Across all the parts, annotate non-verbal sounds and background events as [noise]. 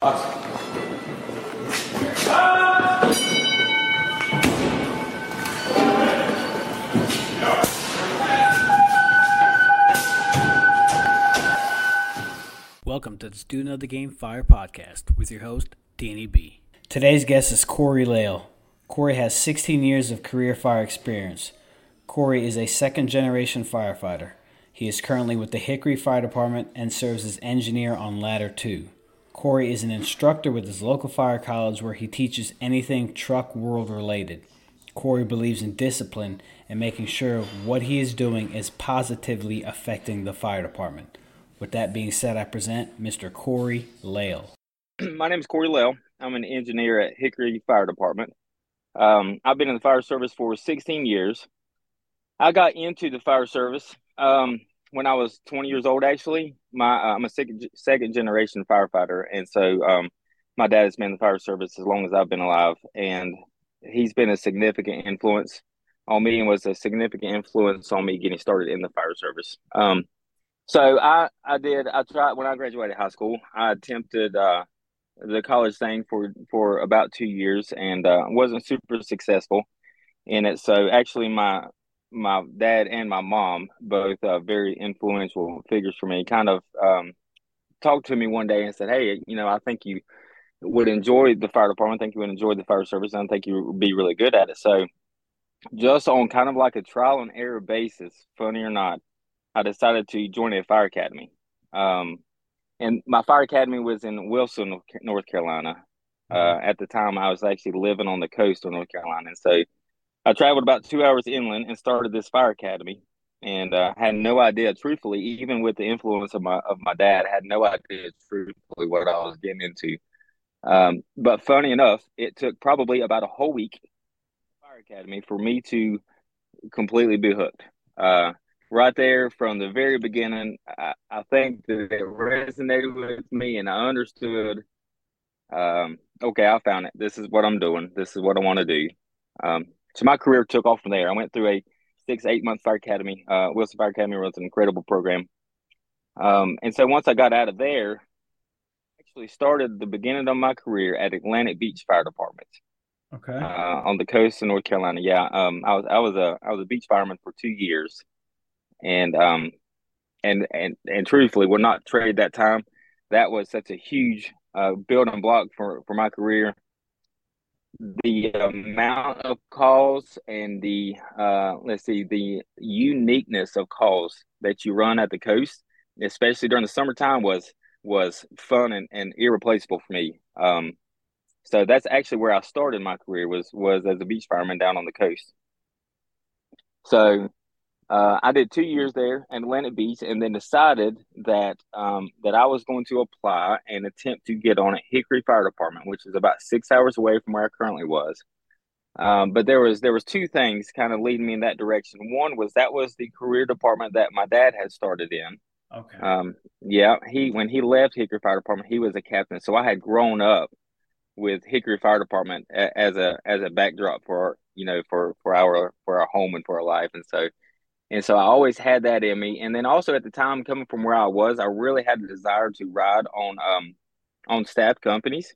Welcome to the Student of the Game Fire podcast with your host, Danny B. Today's guest is Cory Lail. Cory has 16 years of career fire experience. Cory is a second generation firefighter. He is currently with the Hickory Fire Department and serves as engineer on Ladder 2. Cory is an instructor with his local fire college where he teaches anything truck world related. Cory believes in discipline and making sure what he is doing is positively affecting the fire department. With that being said, I present Mr. Cory Lail. [clears throat] My name is Cory Lail. I'm an engineer at Hickory Fire Department. Um, I've been in the fire service for 16 years. I got into the fire service um, when I was 20 years old. Actually, my uh, I'm a second second generation firefighter, and so um, my dad has been in the fire service as long as I've been alive, and he's been a significant influence on me and was a significant influence on me getting started in the fire service. Um, so I I did I tried when I graduated high school. I attempted uh, the college thing for for about two years and uh, wasn't super successful in it. So actually, my my dad and my mom, both uh, very influential figures for me, kind of um, talked to me one day and said, "Hey, you know, I think you would enjoy the fire department. I think you would enjoy the fire service. And I think you would be really good at it." So, just on kind of like a trial and error basis, funny or not, I decided to join a fire academy. Um, and my fire academy was in Wilson, North Carolina. Uh, mm-hmm. at the time, I was actually living on the coast of North Carolina, and so I traveled about two hours inland and started this fire academy. And uh, had no idea, truthfully, even with the influence of my of my dad, had no idea, truthfully, what I was getting into. Um, but funny enough, it took probably about a whole week fire academy for me to completely be hooked. Uh, right there from the very beginning, I, I think that it resonated with me and I understood um, okay, I found it. This is what I'm doing. This is what I want to do. Um, so my career took off from there. I went through a six, eight month fire academy. Uh, Wilson Fire Academy runs an incredible program. Um, and so once I got out of there, I actually started the beginning of my career at Atlantic Beach Fire Department. Okay. Uh, on the coast of North Carolina. Yeah. Um, I was I was a I was a beach fireman for two years and um and and and truthfully would not trade that time. That was such a huge uh, building block for for my career. The amount of calls and the uh, let's see the uniqueness of calls that you run at the coast, especially during the summertime, was was fun and, and irreplaceable for me. Um, so that's actually where I started my career was was as a beach fireman down on the coast. So uh, I did two years there in Atlantic Beach, and then decided that um, that I was going to apply and attempt to get on at Hickory Fire Department, which is about six hours away from where I currently was. Um, but there was there was two things kind of leading me in that direction. One was that was the career department that my dad had started in. Okay. Um, yeah, he when he left Hickory Fire Department, he was a captain, so I had grown up with Hickory Fire Department as a as a backdrop for you know for for our for our home and for our life, and so and so I always had that in me. And then also at the time coming from where I was, I really had the desire to ride on um on staff companies.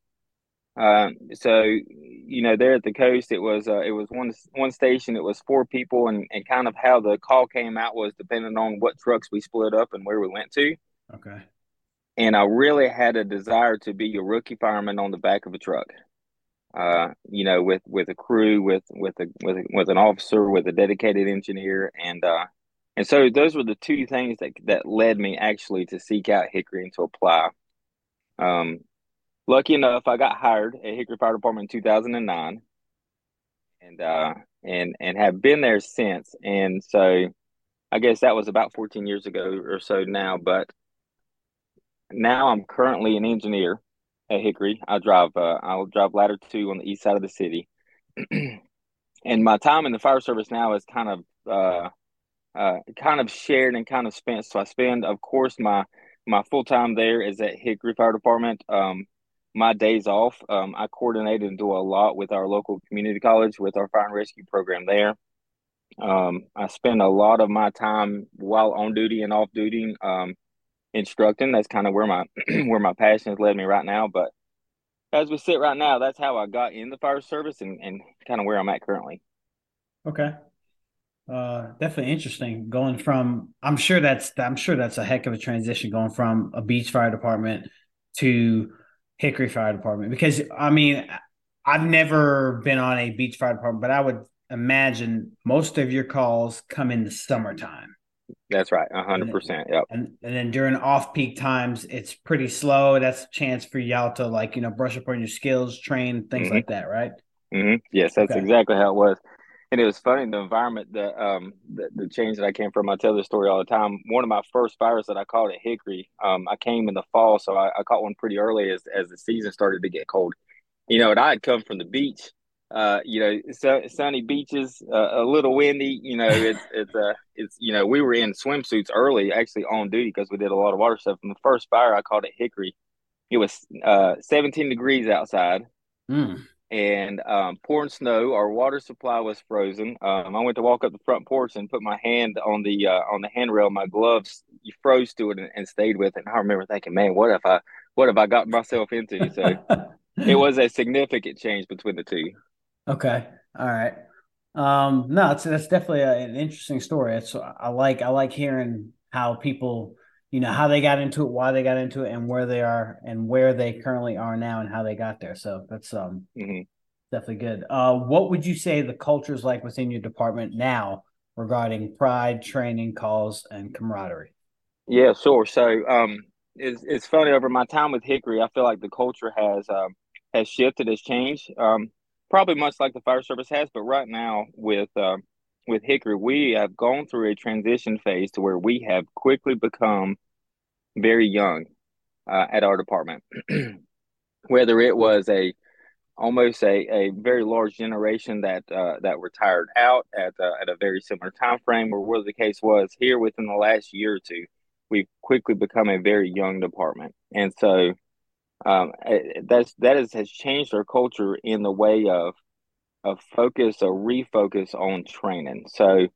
Um, so you know, there at the coast, it was uh, it was one one station. It was four people, and and kind of how the call came out was depending on what trucks we split up and where we went to. Okay. And I really had a desire to be a rookie fireman on the back of a truck uh, you know, with with a crew, with with a with a, with an officer, with a dedicated engineer, and uh, and so those were the two things that that led me actually to seek out Hickory and to apply. Um, lucky enough, I got hired at Hickory Fire Department in 2009, and uh, and and have been there since. And so, I guess that was about 14 years ago or so now. But now I'm currently an engineer at Hickory. I drive uh, I'll drive ladder two on the east side of the city. [clears throat] and my time in the fire service now is kind of uh, uh, kind of shared and kind of spent. So I spend, of course, my my full time there is at Hickory Fire Department. Um, my days off, um, I coordinate and do a lot with our local community college with our fire and rescue program there. Um, I spend a lot of my time while on duty and off duty um, instructing. That's kind of where my [clears throat] where my passion has led me right now. But as we sit right now, that's how I got in the fire service and, and kind of where I'm at currently. Okay. Uh, definitely interesting going from I'm sure that's I'm sure that's a heck of a transition going from a beach fire department to Hickory Fire Department because I mean I've never been on a beach fire department, but I would imagine most of your calls come in the summertime. That's right, hundred percent. Yep. And and then during off peak times, it's pretty slow. That's a chance for y'all to like you know brush up on your skills, train things mm-hmm. like that, right? Mm-hmm. Yes, that's okay. exactly how it was. And it was funny the environment, the um, the, the, change that I came from. I tell this story all the time. One of my first fires that I caught at Hickory, um, I came in the fall, so I, I caught one pretty early as as the season started to get cold. You know, and I had come from the beach uh, you know, sunny beaches, uh, a little windy. You know, it's [laughs] it's uh, it's you know, we were in swimsuits early, actually on duty because we did a lot of water stuff. From the first fire I called it Hickory, it was uh 17 degrees outside, mm. and um, pouring snow. Our water supply was frozen. Um, I went to walk up the front porch and put my hand on the uh, on the handrail. My gloves you froze to it and, and stayed with it. And I remember thinking, man, what if I what have I got myself into? So. [laughs] it was a significant change between the two. Okay. All right. Um, no, it's that's definitely a, an interesting story. It's I like I like hearing how people, you know, how they got into it, why they got into it, and where they are, and where they currently are now, and how they got there. So that's um mm-hmm. definitely good. Uh, what would you say the culture is like within your department now regarding pride, training, calls, and camaraderie? Yeah, sure. So um, it's it's funny over my time with Hickory, I feel like the culture has um has shifted, has changed. Um, probably much like the fire service has. But right now, with uh, with Hickory, we have gone through a transition phase to where we have quickly become very young uh, at our department. [clears throat] Whether it was a almost a, a very large generation that uh, that retired out at uh, at a very similar time frame, or whether the case was here within the last year or two, we've quickly become a very young department, and so um, that's that is, has changed our culture in the way of of focus or refocus on training. So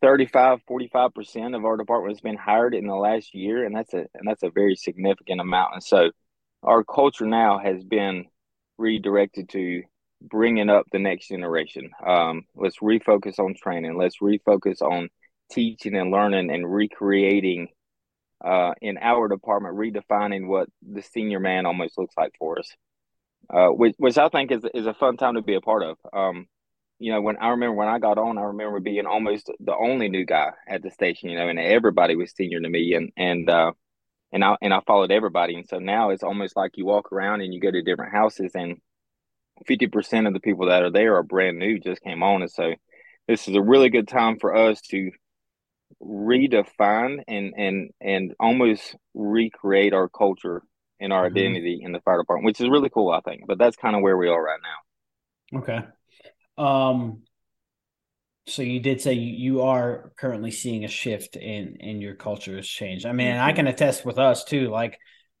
35 45% of our department has been hired in the last year and that's a and that's a very significant amount. And so our culture now has been redirected to bringing up the next generation. Um, let's refocus on training. Let's refocus on teaching and learning and recreating uh, in our department redefining what the senior man almost looks like for us, uh, which, which I think is is a fun time to be a part of. Um, you know, when I remember when I got on, I remember being almost the only new guy at the station. You know, and everybody was senior to me, and and uh, and I and I followed everybody. And so now it's almost like you walk around and you go to different houses, and fifty percent of the people that are there are brand new, just came on, and so this is a really good time for us to redefine and and and almost recreate our culture and our mm-hmm. identity in the fire department, which is really cool, I think. But that's kind of where we are right now. Okay. Um so you did say you are currently seeing a shift in in your culture has changed. I mean, mm-hmm. I can attest with us too. Like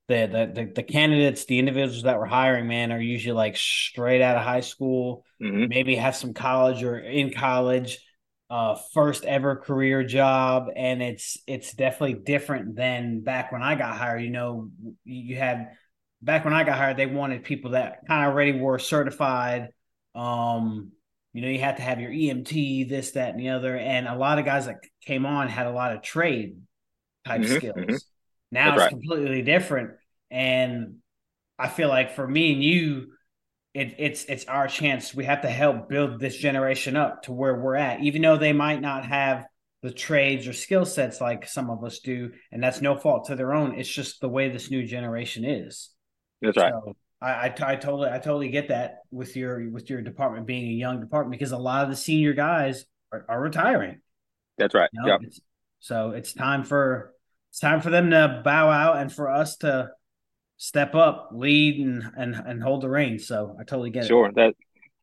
the, the the the candidates, the individuals that we're hiring, man, are usually like straight out of high school, mm-hmm. maybe have some college or in college uh, first ever career job, and it's it's definitely different than back when I got hired. You know, you had back when I got hired, they wanted people that kind of already were certified. Um, you know, you had to have your EMT, this, that, and the other, and a lot of guys that came on had a lot of trade type mm-hmm, skills. Mm-hmm. Now That's it's right. completely different, and I feel like for me and you it, it's it's our chance. We have to help build this generation up to where we're at, even though they might not have the trades or skill sets like some of us do, and that's no fault to their own. It's just the way this new generation is. That's right. So I, I, I totally I totally get that with your with your department being a young department because a lot of the senior guys are, are retiring. That's right. You know? Yeah. So it's time for it's time for them to bow out and for us to step up, lead, and and and hold the reins. So I totally get sure, it. Sure, that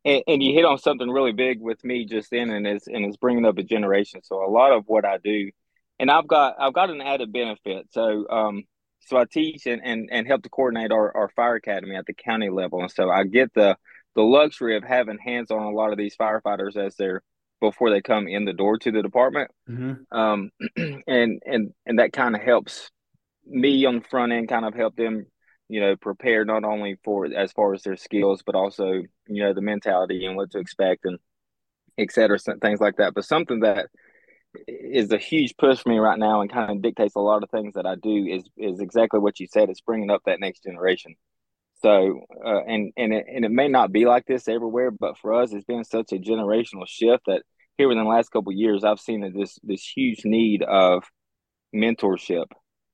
and, and, you hit on something really big with me just then, and it's and it's bringing up a generation. So a lot of what I do, and I've got I've got an added benefit. So um, so I teach and and, and help to coordinate our, our fire academy at the county level, and so I get the the luxury of having hands on a lot of these firefighters as they're before they come in the door to the department. Mm-hmm. Um, [clears throat] and and and that kind of helps me on the front end, kind of help them you know, prepare not only for as far as their skills, but also, you know, the mentality and what to expect and et cetera, things like that. But something that is a huge push for me right now and kind of dictates a lot of things that I do is is exactly what you said. It's bringing up that next generation. So, uh, and and it, and it may not be like this everywhere, but for us, it's been such a generational shift that here within the last couple years, I've seen this this huge need of mentorship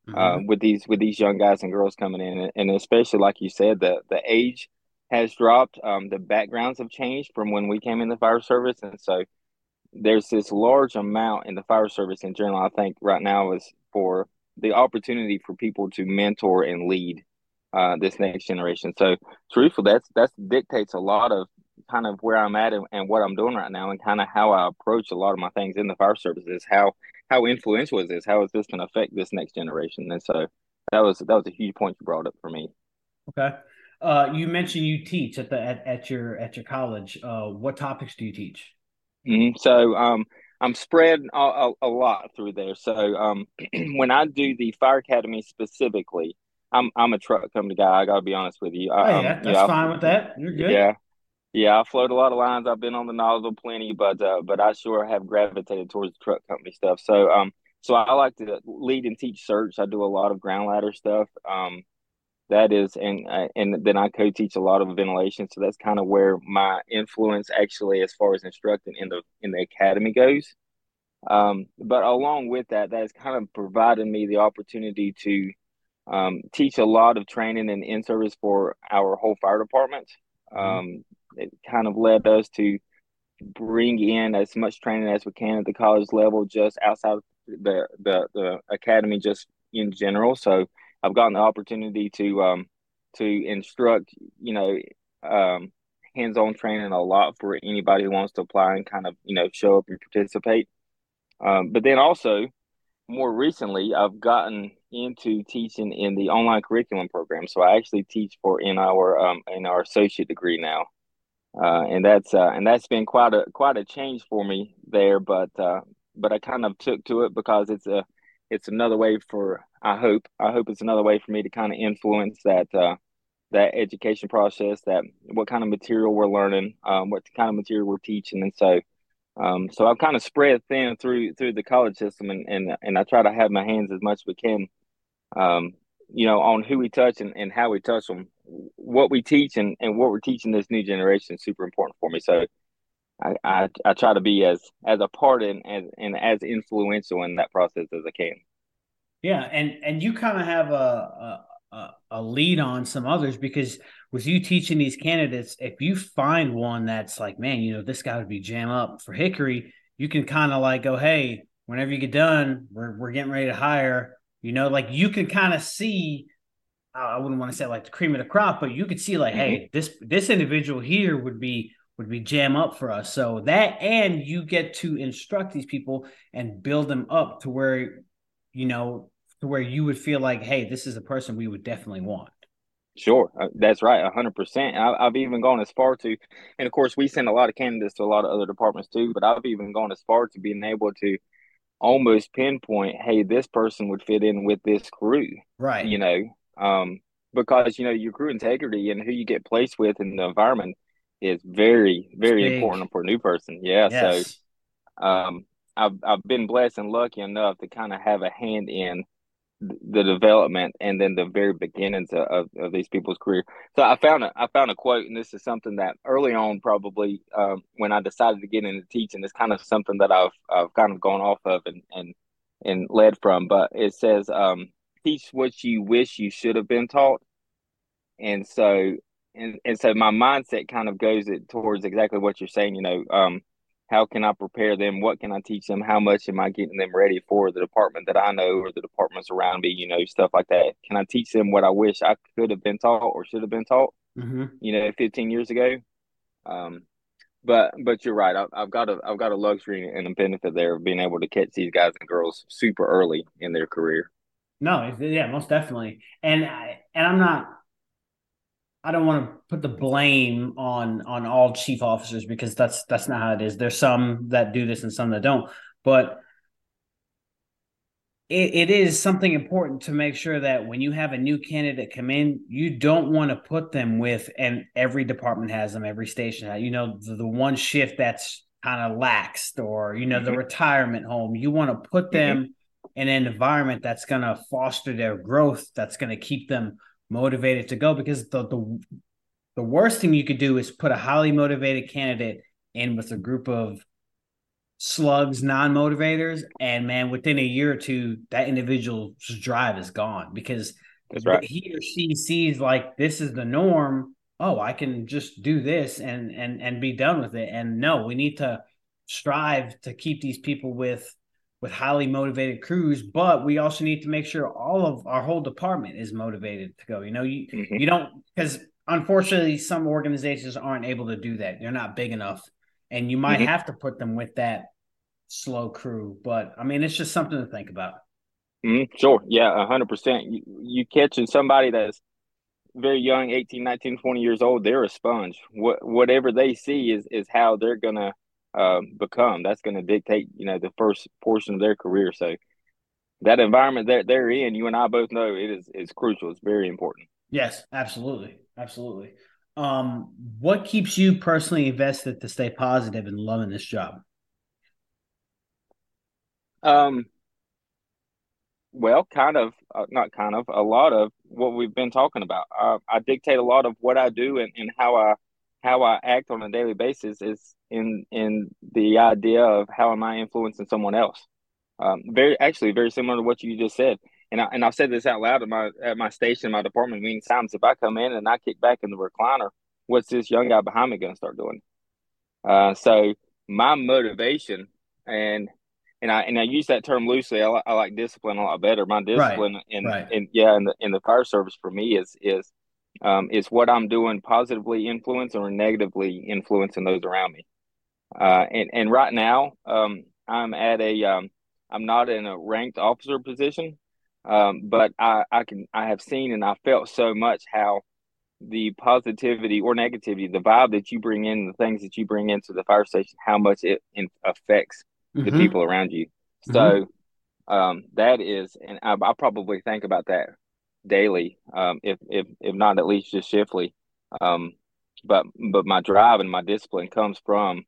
mm-hmm. uh, with these with these young guys and girls coming in, and especially like you said, the the age has dropped, um, the backgrounds have changed from when we came in the fire service, and so there's this large amount in the fire service in general. I think right now is for the opportunity for people to mentor and lead uh, this next generation. So, truthful, that's that dictates a lot of kind of where I'm at and, and, what I'm doing right now, and kind of how I approach a lot of my things in the fire service is how how influential is this? How is this going to affect this next generation? And so that was that was a huge point you brought up for me. Okay. Uh, you mentioned you teach at the at, at your at your college. Uh, what topics do you teach? Mm-hmm. So um, I'm spread a, a, a, lot through there. So um, [clears throat] when I do the fire academy specifically, I'm I'm a truck company guy. I got to be honest with you. Oh, I, yeah, that's fine with that. You're good. Yeah, yeah. I float a lot of lines. I've been on the nozzle plenty, but uh, but I sure have gravitated towards the truck company stuff. So um, so I like to lead and teach search. I do a lot of ground ladder stuff. Um, that is and uh, and then i co-teach a lot of ventilation so that's kind of where my influence actually as far as instructing in the in the academy goes um, but along with that that has kind of provided me the opportunity to um, teach a lot of training and in service for our whole fire department mm-hmm. um, it kind of led us to bring in as much training as we can at the college level just outside the the, the academy just in general so I've gotten the opportunity to um, to instruct, you know, um, hands-on training a lot for anybody who wants to apply and kind of you know show up and participate. Um, but then also, more recently, I've gotten into teaching in the online curriculum program. So I actually teach for in our um, in our associate degree now, uh, and that's uh, and that's been quite a quite a change for me there. But uh, but I kind of took to it because it's a it's another way for I hope I hope it's another way for me to kind of influence that uh, that education process, that what kind of material we're learning, um, what kind of material we're teaching, and so um, so I've kind of spread thin through through the college system, and and and I try to have my hands as much as we can, um, you know, on who we touch and, and how we touch them. What we teach and, and what we're teaching this new generation is super important for me. So I, I, I try to be as as a part and as and as influential in that process as I can. Yeah, and and you kind of have a, a a lead on some others because with you teaching these candidates, if you find one that's like, man, you know, this guy would be jam up for Hickory, you can kind of like go, hey, whenever you get done, we're we're getting ready to hire. You know, like you can kind of see. I wouldn't want to say like the cream of the crop, but you could see like, mm-hmm. hey, this this individual here would be would be jam up for us. So that and you get to instruct these people and build them up to where you know, to where you would feel like, hey, this is a person we would definitely want. Sure, uh, that's right, hundred percent. I've even gone as far to, and of course, we send a lot of candidates to a lot of other departments too. But I've even gone as far to being able to almost pinpoint, hey, this person would fit in with this crew, right? You know, um, because you know your crew integrity and who you get placed with in the environment is very, very important for a new person. Yeah, yes. so um, I've I've been blessed and lucky enough to kind of have a hand in the development and then the very beginnings of, of these people's career. So I found a I found a quote, and this is something that early on, probably um, when I decided to get into teaching, it's kind of something that I've I've kind of gone off of and and and led from. But it says, um, "Teach what you wish you should have been taught," and so and and so my mindset kind of goes it towards exactly what you're saying. You know, um, how can I prepare them? What can I teach them? How much am I getting them ready for the department that I know or the departments around me? You know, stuff like that. Can I teach them what I wish I could have been taught or should have been taught? Mm-hmm. You know, 15 years ago. Um, but but you're right. I, I've got a I've got a luxury and a benefit there of being able to catch these guys and girls super early in their career. No, yeah, most definitely. And I, and I'm not I don't want to put the blame on on all chief officers because that's that's not how it is. There's some that do this and some that don't. But it, it is something important to make sure that when you have a new candidate come in, you don't want to put them with, and every department has them, every station, you know, the, the one shift that's kind of laxed or, you know, mm-hmm. the retirement home. You want to put mm-hmm. them mm-hmm. In an environment that's going to foster their growth, that's going to keep them motivated to go because the, the the worst thing you could do is put a highly motivated candidate in with a group of slugs, non motivators, and man, within a year or two, that individual's drive is gone because right. he or she sees like this is the norm. Oh, I can just do this and and and be done with it. And no, we need to strive to keep these people with with highly motivated crews, but we also need to make sure all of our whole department is motivated to go. You know, you mm-hmm. you don't because unfortunately some organizations aren't able to do that. They're not big enough and you might mm-hmm. have to put them with that slow crew. But I mean, it's just something to think about. Mm-hmm. Sure. Yeah, hundred percent. You, you catching somebody that's very young, 18, 19, 20 years old, they're a sponge. What, whatever they see is, is how they're going uh, become. That's going to dictate, you know, the first portion of their career. So that environment that they're in, you and I both know it is, is crucial. It's very important. Yes, absolutely. Absolutely. Um, what keeps you personally invested to stay positive and loving this job? Um, well, kind of, uh, not kind of, a lot of what we've been talking about. Uh, I dictate a lot of what I do and, and how I how I act on a daily basis is in in the idea of how am I influencing someone else. Um, very actually very similar to what you just said and I and I've said this out loud at my at my station, my department many times. If I come in and I kick back in the recliner, what's this young guy behind me going to start doing? Uh, so my motivation and and I and I use that term loosely. I, I like discipline a lot better. My discipline right. in right. in yeah in the in the fire service for me is is um, is what I'm doing positively influencing or negatively influencing those around me. Uh, and and right now um, I'm at a um, I'm not in a ranked officer position, um, but I, I can I have seen and I felt so much how the positivity or negativity, the vibe that you bring in, the things that you bring into the fire station, how much it affects mm-hmm. the people around you. Mm-hmm. So um, that is, and I, I, probably think about that daily, um, if if if not at least just shiftly. Um, but but my drive and my discipline comes from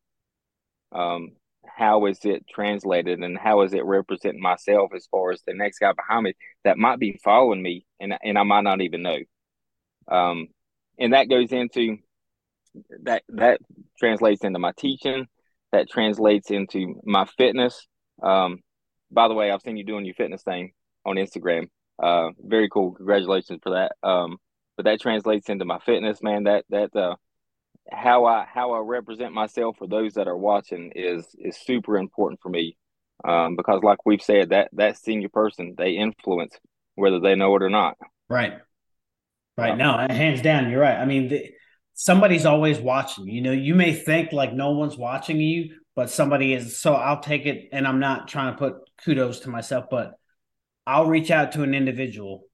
um, how is it translated and how is it representing myself as far as the next guy behind me that might be following me and and I might not even know. Um, and that goes into that that translates into my teaching, that translates into my fitness. Um, by the way, I've seen you doing your fitness thing on Instagram. Uh, very cool. Congratulations for that. Um, but that translates into my fitness, man. That that uh, how I how I represent myself for those that are watching is is super important for me. Um, because like we've said, that that senior person they influence whether they know it or not. Right. Right. Um, no, hands down, you're right. I mean, the, somebody's always watching. You know, you may think like no one's watching you, but somebody is. So I'll take it, and I'm not trying to put kudos to myself, but I'll reach out to an individual.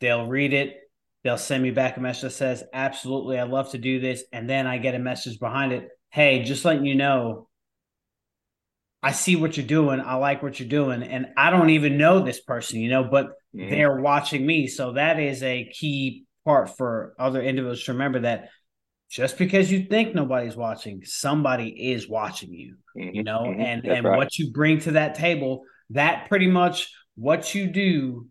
They'll read it they'll send me back a message that says, Absolutely, I'd love to do this. And then I get a message behind it. Hey, just letting you know, I see what you're doing. I like what you're doing. And I don't even know this person, you know, but mm-hmm. they're watching me. So that is a key part for other individuals to remember that just because you think nobody's watching, somebody is watching you, mm-hmm. you know, mm-hmm. and, and right. what you bring to that table, that pretty much what you do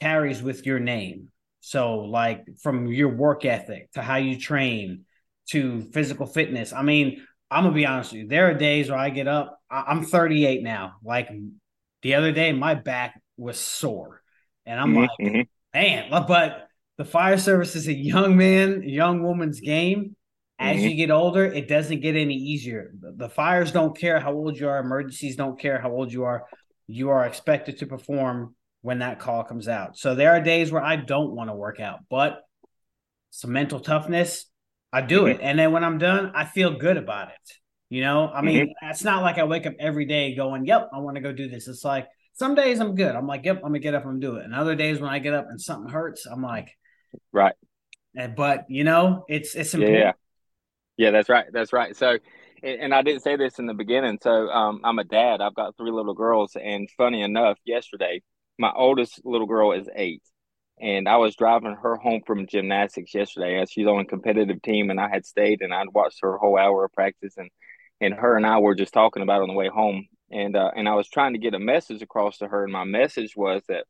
carries with your name. So, like from your work ethic to how you train to physical fitness. I mean, I'm gonna be honest with you. There are days where I get up. I'm 38 now. Like the other day, my back was sore, and I'm mm-hmm, like, mm-hmm. man. But the fire service is a young man, young woman's game. As mm-hmm. you get older, it doesn't get any easier. The, the fires don't care how old you are. Emergencies don't care how old you are. You are expected to perform when that call comes out. So there are days where I don't want to work out, but some mental toughness, I do mm-hmm. it. And then when I'm done, I feel good about it. You know, I mean, mm-hmm. it's not like I wake up every day going, Yep, I want to go do this. It's like some days I'm good. I'm like, Yep, I'm gonna get up and do it. And other days when I get up and something hurts, I'm like, Right. But you know, it's it's important. Yeah. Yeah, that's right. That's right. So and I didn't say this in the beginning. So um, I'm a dad. I've got three little girls, and funny enough, yesterday my oldest little girl is eight, and I was driving her home from gymnastics yesterday. As she's on a competitive team, and I had stayed and I'd watched her whole hour of practice, and and her and I were just talking about on the way home, and uh, and I was trying to get a message across to her, and my message was that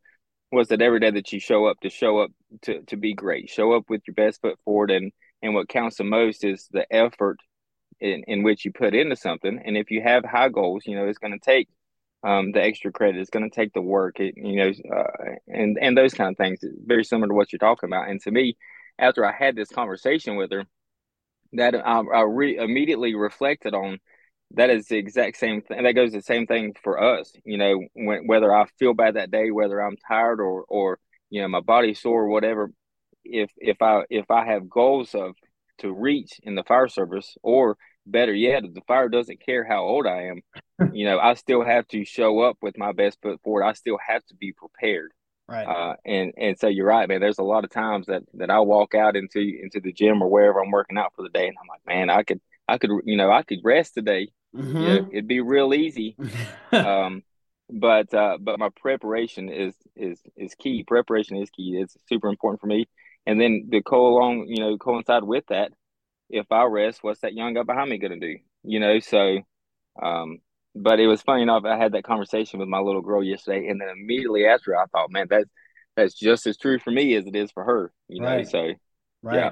was that every day that you show up to show up to to be great, show up with your best foot forward, and and what counts the most is the effort in, in which you put into something. And if you have high goals, you know it's going to take um, the extra credit. It's going to take the work, it, you know, uh, and and those kind of things. It's Very similar to what you're talking about. And to me, after I had this conversation with her, that I, I re- immediately reflected on that is the exact same thing. That goes the same thing for us. You know, when, whether I feel bad that day, whether I'm tired or or you know my body's sore or whatever. If if I if I have goals of to reach in the fire service, or better yet, if the fire doesn't care how old I am, [laughs] you know, I still have to show up with my best foot forward. I still have to be prepared. Right. Uh, and and so you're right, man. There's a lot of times that that I walk out into into the gym or wherever I'm working out for the day, and I'm like, man, I could I could you know I could rest today. Mm-hmm. You know, it'd be real easy. [laughs] um, but uh, but my preparation is is is key. Preparation is key. It's super important for me. And then to go along, you know, coincide with that, if I rest, what's that young guy behind me going to do? You know, so um, but it was funny enough. I had that conversation with my little girl yesterday, and then immediately after, I thought, man, that's that's just as true for me as it is for her. You know, right. so right. Yeah.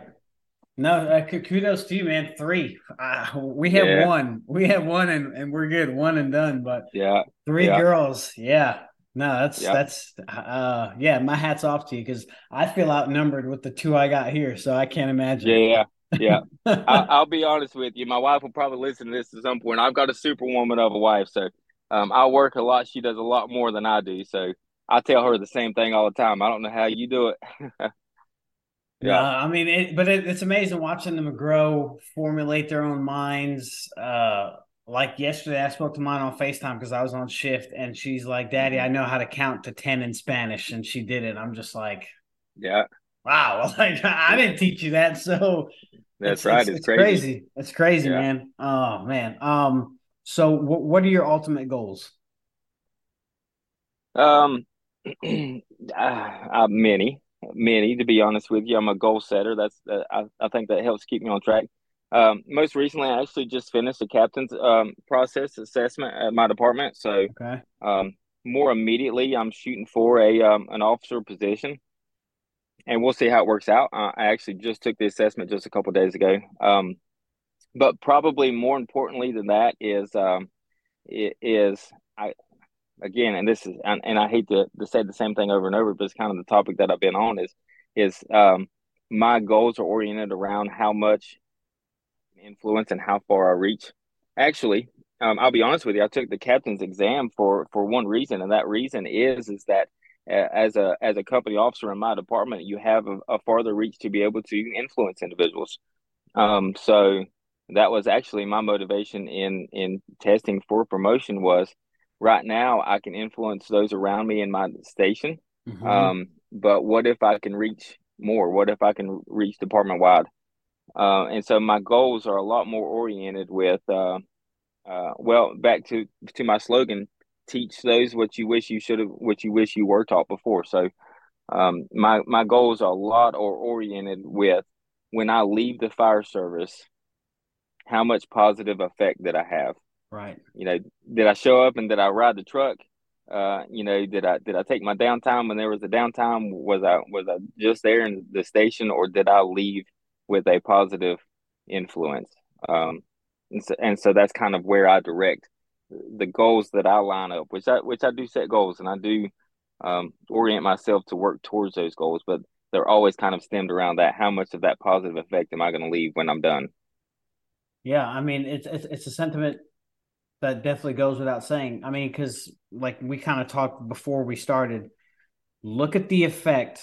No, uh, kudos to you, man. Three. Uh, we have yeah. one. We have one, and, and we're good. One and done. But yeah, three yeah. girls. Yeah. No, that's yeah. that's uh yeah. My hats off to you because I feel outnumbered with the two I got here, so I can't imagine. Yeah, yeah. Yeah. [laughs] I, will be honest with you. My wife will probably listen to this at some point. I've got a superwoman of a wife, so um, I work a lot. She does a lot more than I do. So I tell her the same thing all the time. I don't know how you do it. [laughs] yeah, I mean, it, but it, it's amazing watching them grow, formulate their own minds. Uh, like yesterday, I spoke to mine on Facetime because I was on shift, and she's like, "Daddy, I know how to count to ten in Spanish," and she did it. I'm just like, "Yeah, wow!" [laughs] Like I didn't teach you that, so that's it's, right. It's, it's, it's crazy. crazy. It's crazy, yeah. man. Oh man. Um. So, w- what are your ultimate goals? Um, [clears throat] uh, uh, many, many. To be honest with you, I'm a goal setter. That's uh, I, I think that helps keep me on track. Um, most recently, I actually just finished a captain's um, process assessment at my department. So, okay. um, more immediately, I'm shooting for a um, an officer position and we'll see how it works out. I actually just took the assessment just a couple days ago. Um, but probably more importantly than that is um, is I again, and this is and, and I hate to, to say the same thing over and over, but it's kind of the topic that I've been on is is um, my goals are oriented around how much influence and how far I reach. Actually, um, I'll be honest with you. I took the captain's exam for for one reason, and that reason is is that as a as a company officer in my department, you have a, a farther reach to be able to influence individuals. Um, so that was actually my motivation in in testing for promotion was right now I can influence those around me in my station. Mm-hmm. Um, but what if I can reach more? What if I can reach department wide? Uh, and so my goals are a lot more oriented with, uh, uh, well, back to to my slogan, teach those what you wish you should have, what you wish you were taught before. So, um, my my goals are a lot or oriented with when I leave the fire service, how much positive effect did I have? Right. You know, did I show up and did I ride the truck? Uh, you know, did I did I take my downtime when there was a downtime? Was I was I just there in the station, or did I leave with a positive influence? Um, and so, and so that's kind of where I direct the goals that I line up, which I which I do set goals and I do um, orient myself to work towards those goals, but they're always kind of stemmed around that. How much of that positive effect am I going to leave when I'm done? Yeah, I mean it's it's, it's a sentiment that definitely goes without saying. I mean, because like we kind of talked before we started, look at the effect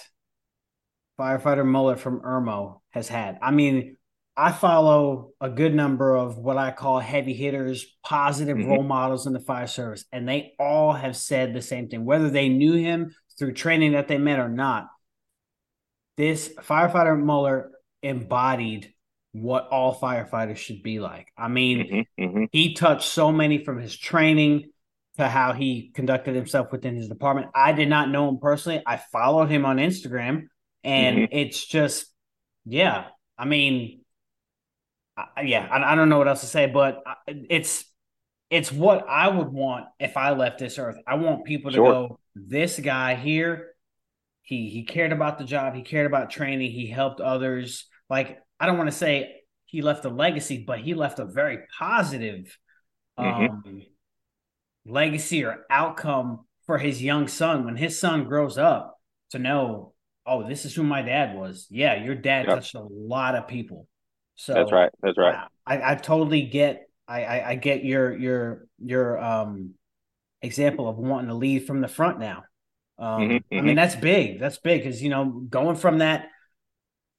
firefighter Muller from Irmo has had. I mean, I follow a good number of what I call heavy hitters, positive mm-hmm. role models in the fire service, and they all have said the same thing, whether they knew him through training that they met or not. This firefighter Muller embodied what all firefighters should be like. I mean, mm-hmm. Mm-hmm. he touched so many from his training to how he conducted himself within his department. I did not know him personally. I followed him on Instagram, and mm-hmm. it's just, yeah. I mean, I, yeah, I, I, don't know what else to say, but it's it's what I would want if I left this earth. I want people to sure. go, this guy here, he he cared about the job, he cared about training, he helped others. Like I don't want to say he left a legacy, but he left a very positive mm-hmm. um, legacy or outcome for his young son when his son grows up to know, oh, this is who my dad was. Yeah, your dad yep. touched a lot of people. So that's right. That's right. I, I totally get. I, I, I get your your your um example of wanting to lead from the front now. Um, mm-hmm, mm-hmm. I mean that's big. That's big because you know going from that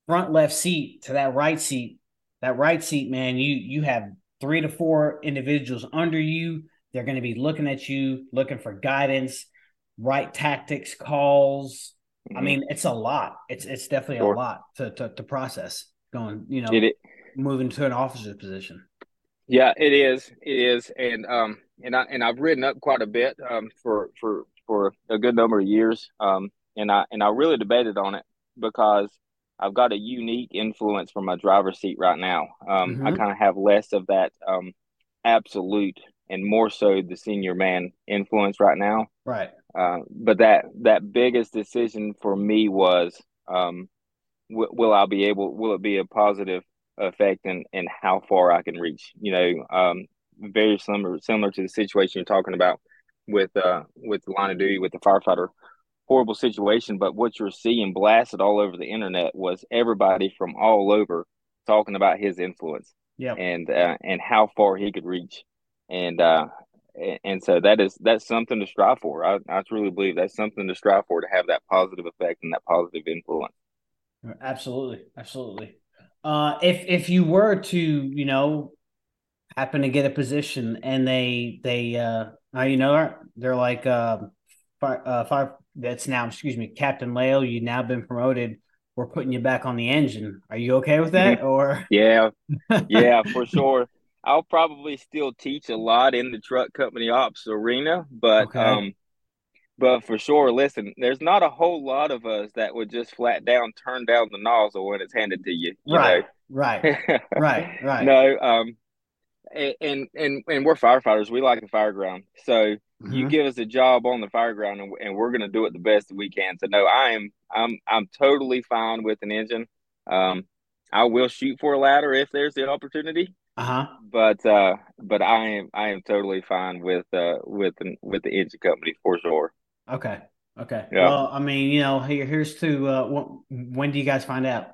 front left seat to that right seat, that right seat, man, you you have three to four individuals under you. They're going to be looking at you, looking for guidance, right tactics, calls. Mm-hmm. I mean, it's a lot. It's it's definitely sure. a lot to, to, to process. Going, you know, it, moving to an officer's position. Yeah, it is. It is, and um, and I and I've ridden up quite a bit um for for for a good number of years um, and I and I really debated on it because I've got a unique influence from my driver's seat right now. Um, mm-hmm. I kind of have less of that um, absolute and more so the senior man influence right now. Right. Uh, but that that biggest decision for me was, um, w- will I be able? Will it be a positive effect and and how far I can reach? You know, um, very similar similar to the situation you're talking about with uh with the line of duty with the firefighter horrible situation, but what you're seeing blasted all over the internet was everybody from all over talking about his influence. Yeah. And uh, and how far he could reach. And uh and so that is that's something to strive for. I, I truly believe that's something to strive for to have that positive effect and that positive influence. Absolutely, absolutely. Uh, if if you were to, you know, happen to get a position and they they uh, you know they're like uh, fire, uh fire that's now, excuse me, Captain Lail, you've now been promoted. We're putting you back on the engine. Are you okay with that? Or yeah, [laughs] yeah, for sure. I'll probably still teach a lot in the truck company ops arena, but okay. um, but for sure, listen, there's not a whole lot of us that would just flat down turn down the nozzle when it's handed to you. you right, know? right, right, [laughs] right. No, um, and and and we're firefighters. We like the fire ground, so Mm-hmm. You give us a job on the fire ground, and, and we're going to do it the best that we can. So no, I am I'm I'm totally fine with an engine. Um, I will shoot for a ladder if there's the opportunity. Uh-huh. But uh, but I am I am totally fine with uh with the, with the engine company for sure. Okay. Okay. Yeah. Well, I mean, you know, here, here's to uh, when, when do you guys find out?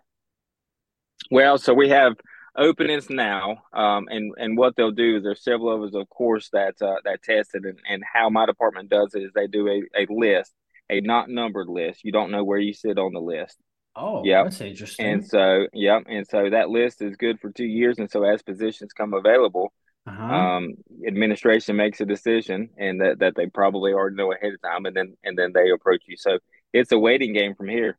Well, so we have openings now, um, and and what they'll do is there's several of us, of course, that uh, that tested, and, and how my department does it is they do a, a list, a not numbered list. You don't know where you sit on the list. Oh, yeah, that's interesting. And so, yeah, and so that list is good for two years, and so as positions come available, uh-huh. um, administration makes a decision, and that, that they probably already know ahead of time, and then and then they approach you. So it's a waiting game from here.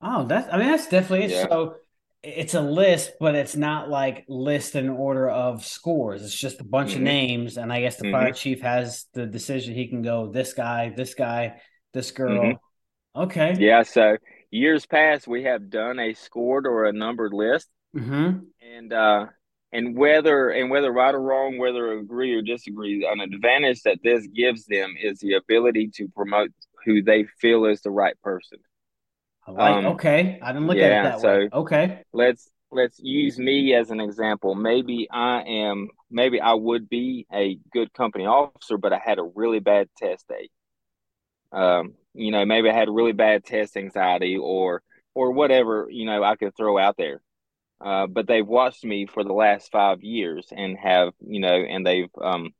Oh, that's I mean that's definitely yeah. so it's a list, but it's not like list in order of scores. It's just a bunch mm-hmm. of names, and I guess the mm-hmm. fire chief has the decision. He can go this guy, this guy, this girl. Mm-hmm. Okay. Yeah. So years past, we have done a scored or a numbered list, mm-hmm. and uh, and whether and whether right or wrong, whether agree or disagree, an advantage that this gives them is the ability to promote who they feel is the right person. I like um, okay. I didn't look yeah, at it that so way. Okay. Let's let's use me as an example. Maybe I am maybe I would be a good company officer, but I had a really bad test day. Um, you know, maybe I had really bad test anxiety or or whatever, you know, I could throw out there. Uh, but they've watched me for the last five years and have, you know, and they've um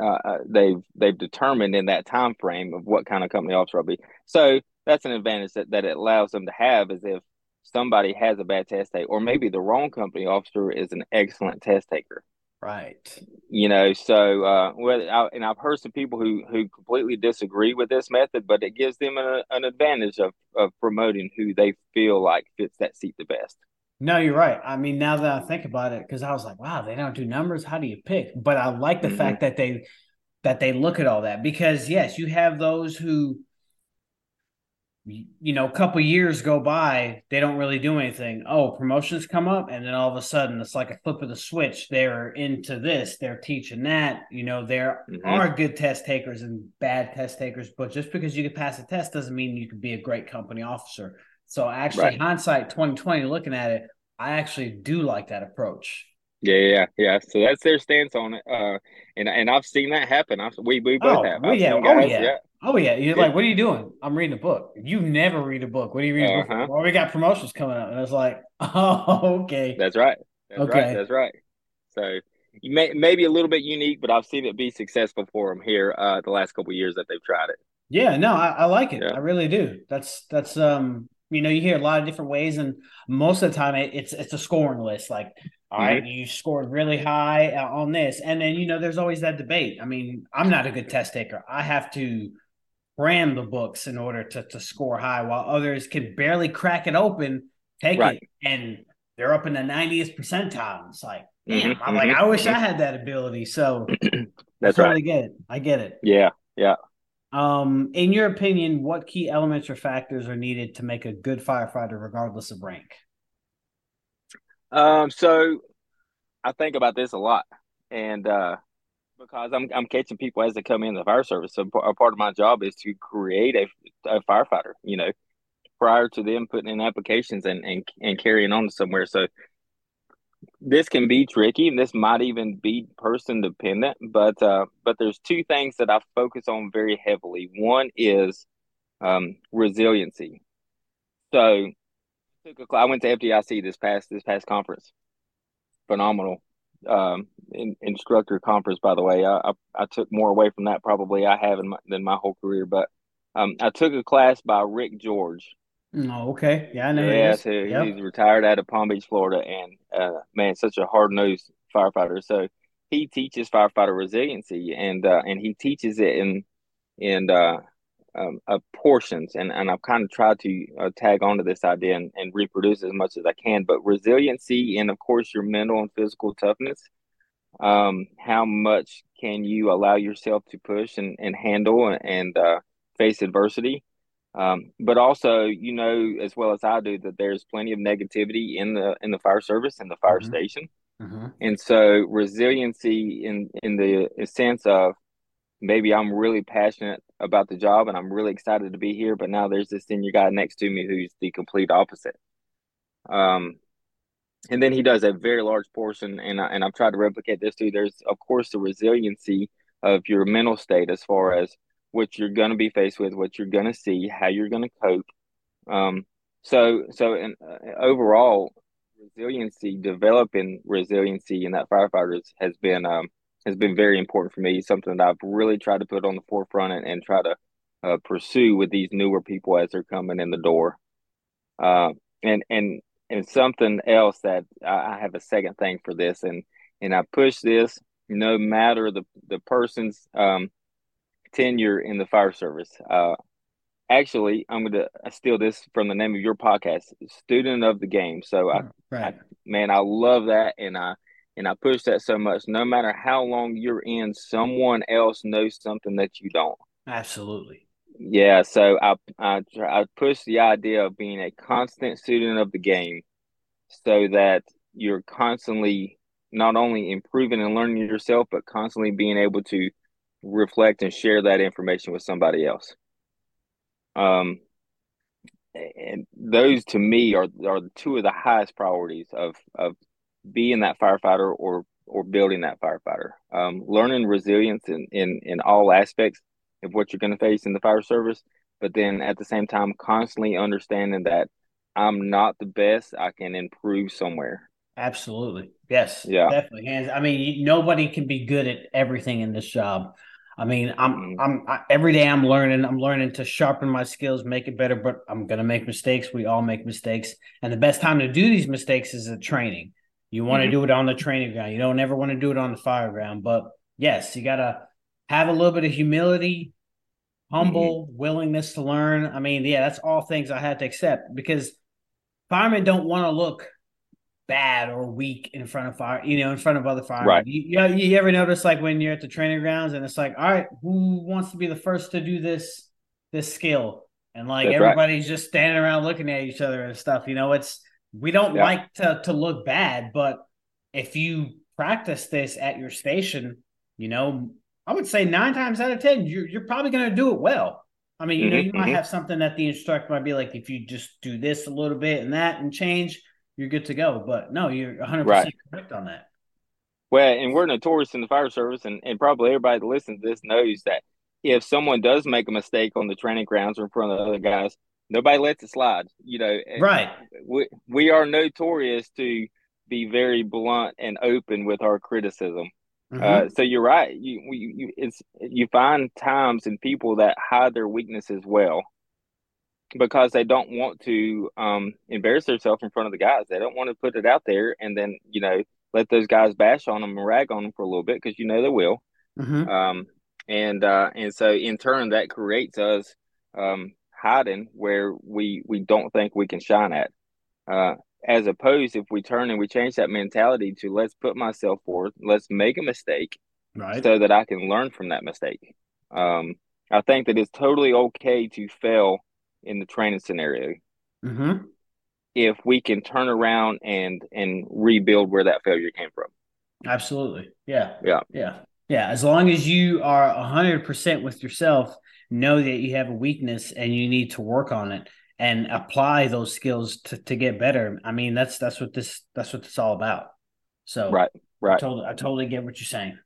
uh, uh they've they've determined in that time frame of what kind of company officer I'll be. So that's an advantage that, that it allows them to have is if somebody has a bad test take, or maybe the wrong company officer is an excellent test taker. Right. You know, so uh, well, I, and I've heard some people who who completely disagree with this method, but it gives them a, an advantage of of promoting who they feel like fits that seat the best. No, you're right. I mean, now that I think about it, because I was like, wow, they don't do numbers. How do you pick? But I like the mm-hmm. fact that they that they look at all that because yes, you have those who you know, a couple years go by, they don't really do anything. Oh, promotions come up, and then all of a sudden, it's like a flip of the switch. They're into this, they're teaching that. You know, there mm-hmm. are good test takers and bad test takers, but just because you can pass a test doesn't mean you can be a great company officer. So, actually, right. hindsight 2020, looking at it, I actually do like that approach. Yeah, yeah, yeah. So that's their stance on it. Uh, and and I've seen that happen. I've, we we both oh, have. I've yeah, oh yeah. yeah. Oh yeah, you're yeah. like, what are you doing? I'm reading a book. You never read a book. What are you reading? Uh-huh. Well, we got promotions coming up, and I was like, [laughs] oh, okay. That's right. That's okay. right. That's right. So you may maybe a little bit unique, but I've seen it be successful for them here uh, the last couple years that they've tried it. Yeah, no, I, I like it. Yeah. I really do. That's that's um, you know, you hear a lot of different ways, and most of the time it, it's it's a scoring list. Like, all mm-hmm. right, you scored really high on this, and then you know, there's always that debate. I mean, I'm not a good test taker. I have to cram the books in order to, to score high, while others can barely crack it open, take right. it, and they're up in the 90th percentile. It's like, damn, mm-hmm, I'm mm-hmm, like, I wish mm-hmm. I had that ability. So [clears throat] that's right. I get it. I get it. Yeah. Yeah. Um, in your opinion, what key elements or factors are needed to make a good firefighter, regardless of rank? Um, so I think about this a lot, and uh, because I'm I'm catching people as they come in the fire service. So a part of my job is to create a, a firefighter. You know, prior to them putting in applications and and and carrying on somewhere. So this can be tricky, and this might even be person dependent. But uh, but there's two things that I focus on very heavily. One is um, resiliency. So I went to FDIC this past this past conference. Phenomenal um, in, instructor conference, by the way. I, I, I took more away from that probably I have in my, than my whole career, but um, I took a class by Rick George. Oh, okay. Yeah, I know. Yeah, so yep. he's retired out of Palm Beach, Florida, and uh, man, such a hard nosed firefighter. So he teaches firefighter resiliency, and uh, and he teaches it in in uh, um, uh, portions, and, and I've kind of tried to uh, tag onto this idea and, and reproduce as much as I can. But resiliency, and of course, your mental and physical toughness. Um, how much can you allow yourself to push and, and handle and, and uh, face adversity? Um, but also, you know as well as I do that there's plenty of negativity in the in the fire service and the fire mm-hmm. station, mm-hmm. and so resiliency in in the sense of maybe I'm really passionate about the job and I'm really excited to be here, but now there's this senior guy next to me who's the complete opposite. Um, and then he does a very large portion, and I, and I've tried to replicate this too. There's of course the resiliency of your mental state as far as what you're going to be faced with, what you're going to see, how you're going to cope. Um, so so and uh, overall resiliency, developing resiliency in that firefighters has been um, has been very important for me. Something that I've really tried to put on the forefront and, and try to uh, pursue with these newer people as they're coming in the door. Uh, and and and something else that I have a second thing for this, and and I push this no matter the the person's um, tenure in the fire service. Uh, actually, I'm going to steal this from the name of your podcast, "Student of the Game." So, I, right. I man, I love that, and I and I push that so much. No matter how long you're in, someone else knows something that you don't. Absolutely. Yeah. So I I I push the idea of being a constant student of the game, so that you're constantly not only improving and learning yourself, but constantly being able to reflect and share that information with somebody else. Um, and those to me are are two of the highest priorities of of being that firefighter or or building that firefighter. Um, learning resilience in, in in all aspects of what you're going to face in the fire service, but then at the same time, constantly understanding that I'm not the best. I can improve somewhere. Absolutely. Yes. Yeah. Definitely. Hands. I mean, nobody can be good at everything in this job. I mean, I'm, mm-hmm. I'm, I, every day I'm learning, I'm learning to sharpen my skills, make it better, but I'm going to make mistakes. We all make mistakes. And the best time to do these mistakes is at training. You want to mm-hmm. do it on the training ground. You don't ever want to do it on the fire ground. But yes, you got to have a little bit of humility, humble mm-hmm. willingness to learn. I mean, yeah, that's all things I had to accept because firemen don't want to look bad or weak in front of fire, you know, in front of other firemen. Right. You, you, you ever notice like when you're at the training grounds and it's like, all right, who wants to be the first to do this this skill? And like That's everybody's just standing around looking at each other and stuff. You know, it's we don't Yeah. like to to look bad, but if you practice this at your station, you know, I would say nine times out of ten, you're you're probably going to do it well. I mean, you know, Mhm, you might mhm. have something that the instructor might be like, if you just do this a little bit and that and change, you're good to go. But no, you're 100 Right. percent correct on that. Well, and we're notorious in the fire service, and, and probably everybody that listens to this knows that if someone does make a mistake on the training grounds or in front of the other guys, nobody lets it slide. You know, Right. we, we are notorious to be very blunt and open with our criticism. Mhm. Uh, so you're right. You, you you it's you find times and people that hide their weaknesses well because they don't want to um, embarrass themselves in front of the guys. They don't want to put it out there and then you know let those guys bash on them and rag on them for a little bit because you know they will. Mhm. Um, and uh, and so in turn that creates us um, hiding where we we don't think we can shine at. Uh, as opposed if we turn and we change that mentality to let's put myself forward, let's make a mistake Right. so that I can learn from that mistake. Um, I think that it's totally okay to fail in the training scenario hmm if we can turn around and and rebuild where that failure came from. Absolutely. Yeah. Yeah. Yeah. Yeah. As long as you are 100% with yourself, know that you have a weakness and you need to work on it and apply those skills to, to get better. I mean, that's that's what this that's what it's all about. So Right, I right. totally, I totally get what you're saying.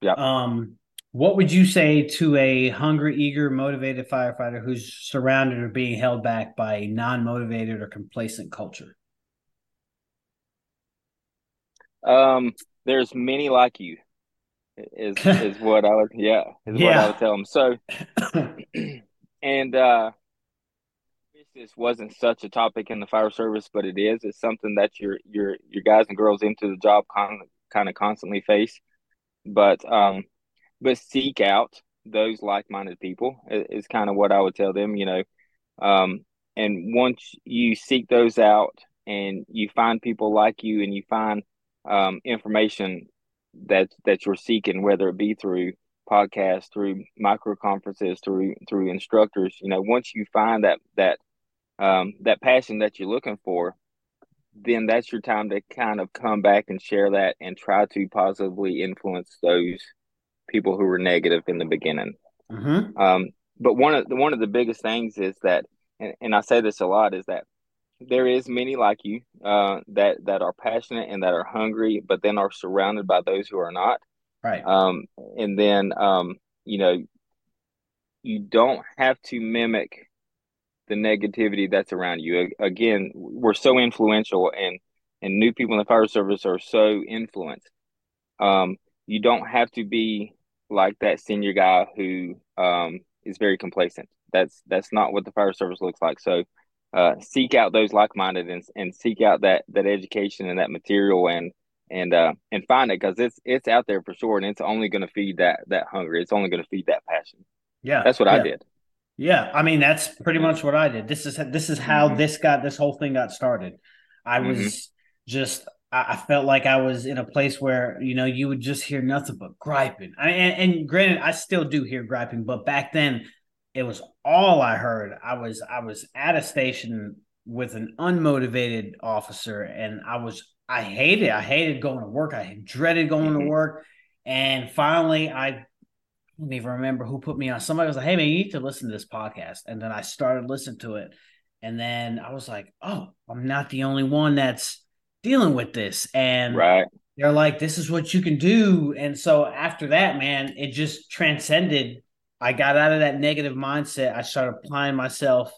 Yeah. Um, what would you say to a hungry, eager, motivated firefighter who's surrounded or being held back by a non-motivated or complacent culture? Um, there's many like you, is [laughs] is what I would yeah is what I would tell them. So [clears throat] and uh, this wasn't such a topic in the fire service, but it is. It's something that your your your guys and girls into the job con- kind of constantly face. But um, but seek out those like-minded people is, is kind of what I would tell them. You know, um, and once you seek those out and you find people like you and you find um, information that that you're seeking, whether it be through podcasts, through micro conferences, through through instructors, you know, once you find that that um, that passion that you're looking for, then that's your time to kind of come back and share that and try to positively influence those people who were negative in the beginning. hmm Um, but one of the one of the biggest things is that, and, and I say this a lot, is that there is many like you uh, that that are passionate and that are hungry, but then are surrounded by those who are not. Right. Um, and then um, you know, you don't have to mimic the negativity that's around you. Again, we're so influential, and and new people in the fire service are so influenced. Um, you don't have to be like that senior guy who um, is very complacent. That's that's not what the fire service looks like. So uh, seek out those like-minded and and seek out that that education and that material and and uh, and find it because it's it's out there for sure, and it's only going to feed that that hunger. It's only going to feed that passion. Yeah. That's what I did. Yeah, I mean that's pretty much what I did. This is this is how Mhm. this got this whole thing got started. I Mhm. was just I, I felt like I was in a place where you know you would just hear nothing but griping. I, and, and granted, I still do hear griping, but back then it was all I heard. I was I was at a station with an unmotivated officer, and I was I hated I hated going to work. I dreaded going to Mhm. work, and finally I I don't even remember who put me on. Somebody was like, "Hey man, you need to listen to this podcast," and then I started listening to it, and then I was like, "Oh, I'm not the only one that's dealing with this." And Right. they're like, "This is what you can do." And so after that, man, it just transcended. I got out of that negative mindset. I started applying myself,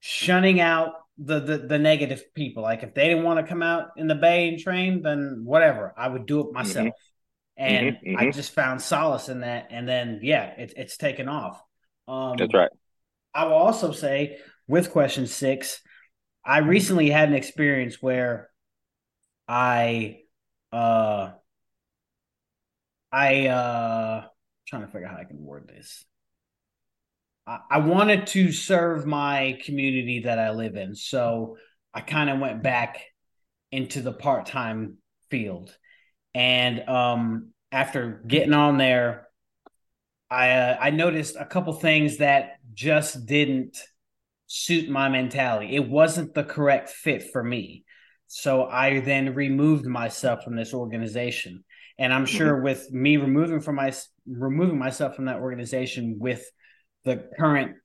shunning out the the, the negative people. Like if they didn't want to come out in the bay and train, then whatever, I would do it myself. And Mhm, I just found solace in that. And then yeah, it, it's taken off. Um, That's right. I will also say with question six, I recently had an experience where I uh I uh trying to figure out how I can word this. I, I wanted to serve my community that I live in. So I kind of went back into the part time field. And um, after getting on there, I uh, I noticed a couple things that just didn't suit my mentality. It wasn't the correct fit for me. So I then removed myself from this organization. And I'm mm-hmm. sure with me removing from my removing myself from that organization with the current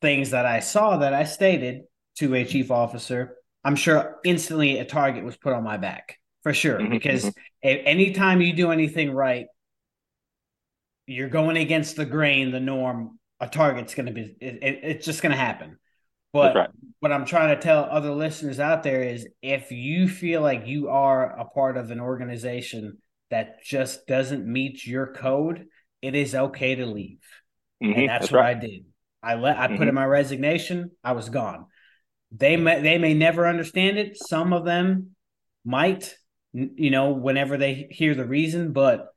things that I saw that I stated to a chief officer, I'm sure instantly a target was put on my back for sure. Mm-hmm. Because mm-hmm. anytime you do anything right, you're going against the grain, the norm. A target's going to be, it, it, it's just going to happen. But right. what I'm trying to tell other listeners out there is if you feel like you are a part of an organization that just doesn't meet your code, it is okay to leave. Mm-hmm. And that's, that's what right. I did. I let I mm-hmm. put in my resignation. I was gone. They may they may never understand it. Some of them might, you know, whenever they hear the reason, but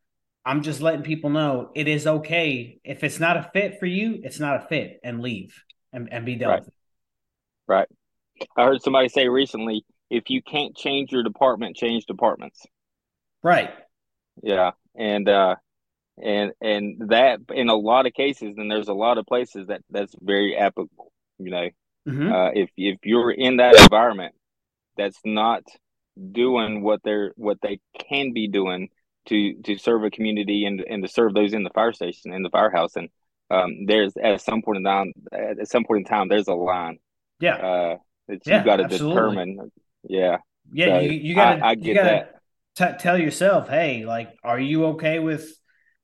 I'm just letting people know it is okay. If it's not a fit for you, it's not a fit and leave and, and be done right. Right. I heard somebody say recently, if you can't change your department, change departments. Right. Yeah. And uh and and that in a lot of cases, and there's a lot of places that that's very applicable. You know, mm-hmm. uh, if if you're in that environment that's not doing what they're what they can be doing to to serve a community and and to serve those in the fire station in the firehouse and um, there's at some point in time at some point in time there's a line. Yeah. Uh, that you got to determine. Yeah. Yeah so you, you gotta I, I get you gotta that. t- tell yourself hey like are you okay with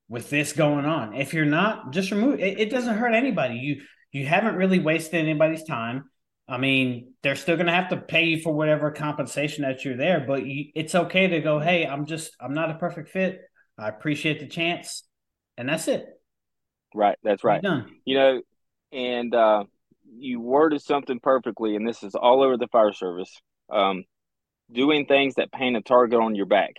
with this going on if you're not just remove it, it doesn't hurt anybody you you haven't really wasted anybody's time I mean, they're still going to have to pay you for whatever compensation that you're there, but you, it's okay to go, hey, I'm just, I'm not a perfect fit. I appreciate the chance. And that's it. Right. That's right. You know, and uh, you worded something perfectly, and this is all over the fire service. Um, doing things that paint a target on your back.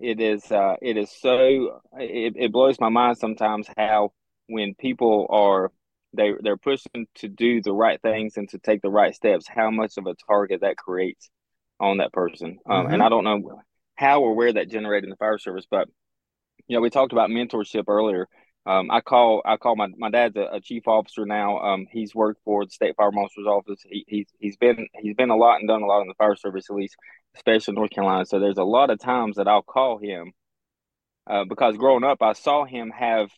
It is, uh, it is so, it, it blows my mind sometimes how when people are they they're pushing to do the right things and to take the right steps, how much of a target that creates on that person. Um, mm-hmm. And I don't know how or where that generated in the fire service, but you know, we talked about mentorship earlier. Um, I call I call my my dad's a, a chief officer now. Um, he's worked for the state fire marshal's office. He, he's he's been he's been a lot and done a lot in the fire service, at least, especially in North Carolina. So there's a lot of times that I'll call him uh, because growing up, I saw him have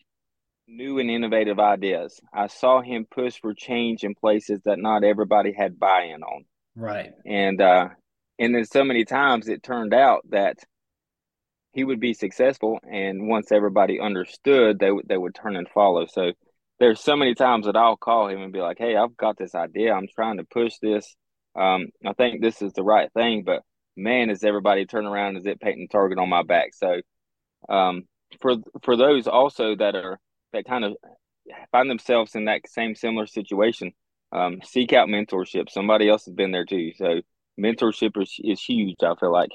new and innovative ideas. I saw him push for change in places that not everybody had buy-in on. Right. And uh and then so many times it turned out that he would be successful and once everybody understood they would they would turn and follow. So there's so many times that I'll call him and be like, "Hey, I've got this idea. I'm trying to push this. Um, I think this is the right thing, but man, is everybody turn around is it painting target on my back?" So, um, for for those also that are that kind of find themselves in that same similar situation, um, seek out mentorship. Somebody else has been there too. So mentorship is, is huge. I feel like.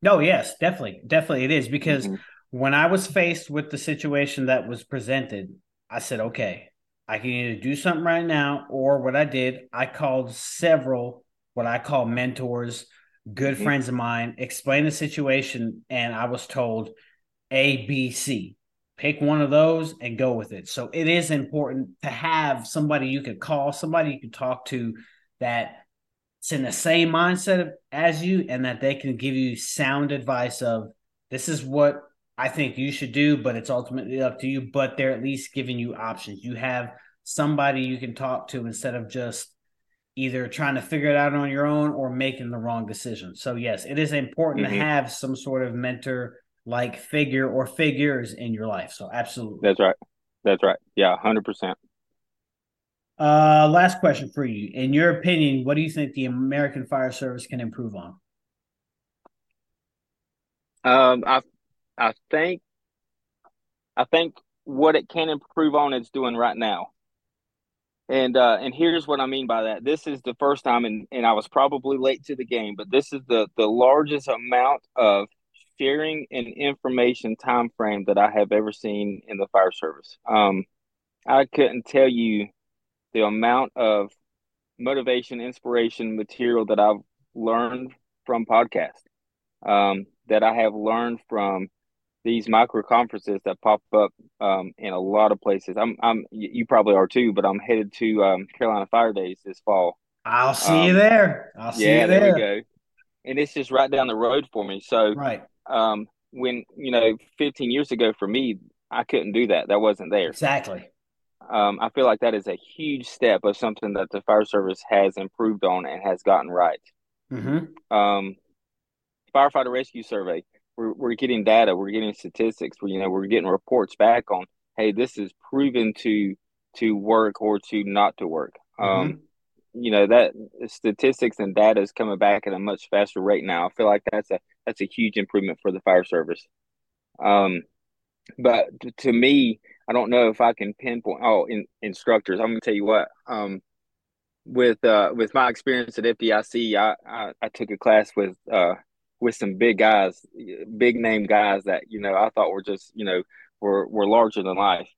No, yes, definitely, definitely it is because mm-hmm. when I was faced with the situation that was presented, I said, okay, I can either do something right now, or what I did, I called several what I call mentors, good mm-hmm. friends of mine, explain the situation, and I was told A, B, C pick one of those and go with it. So it is important to have somebody you could call, somebody you can talk to that it's in the same mindset as you and that they can give you sound advice of this is what I think you should do, but it's ultimately up to you. But they're at least giving you options. You have somebody you can talk to instead of just either trying to figure it out on your own or making the wrong decision. So yes, it is important mm-hmm. to have some sort of mentor like figure or figures in your life. So absolutely. That's right. That's right. Yeah, hundred percent. Uh, last question for you. In your opinion, what do you think the American Fire Service can improve on? Um, I, I think, I think what it can improve on it's doing right now. And uh, and here's what I mean by that. This is the first time, and, and I was probably late to the game, but this is the the largest amount of sharing and information time frame that I have ever seen in the fire service. Um, I couldn't tell you the amount of motivation, inspiration, material that I've learned from podcast. um, that I have learned from these micro conferences that pop up um, in a lot of places. I'm, I'm, you probably are too, but I'm headed to um, Carolina Fire Days this fall. I'll see you um, there. I'll see yeah, you there. there we go. And it's just right down the road for me. So, right. Um, when you know, 15 years ago for me, I couldn't do that. That wasn't there. Exactly. Um, I feel like that is a huge step of something that the fire service has improved on and has gotten right. Mm-hmm. Um, firefighter rescue survey we're, we're getting data, we're getting statistics, we, you know, we're getting reports back on, hey, this is proven to to work or to not to work. Mm-hmm. Um, you know that statistics and data is coming back at a much faster rate now. I feel like that's a that's a huge improvement for the fire service. Um, but to, to me, I don't know if I can pinpoint. Oh, in, instructors, I'm gonna tell you what. Um, with uh, with my experience at FDIC, I, I, I took a class with uh, with some big guys, big name guys that you know I thought were just you know were were larger than life.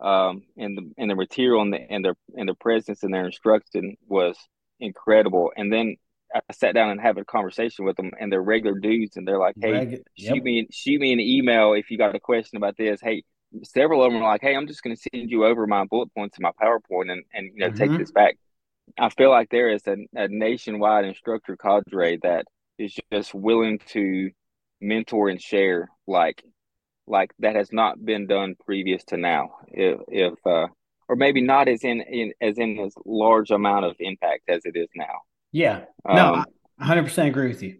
Um, and the and the material and the and their and their presence and their instruction was incredible. And then I sat down and had a conversation with them, and they're regular dudes, and they're like, "Hey, Reg- yep. shoot me shoot me an email if you got a question about this." Hey, several of them are like, "Hey, I'm just going to send you over my bullet points in my PowerPoint, and and you know mm-hmm. take this back." I feel like there is a, a nationwide instructor cadre that is just willing to mentor and share like like that has not been done previous to now if if uh or maybe not as in, in as in as large amount of impact as it is now yeah no um, I 100% agree with you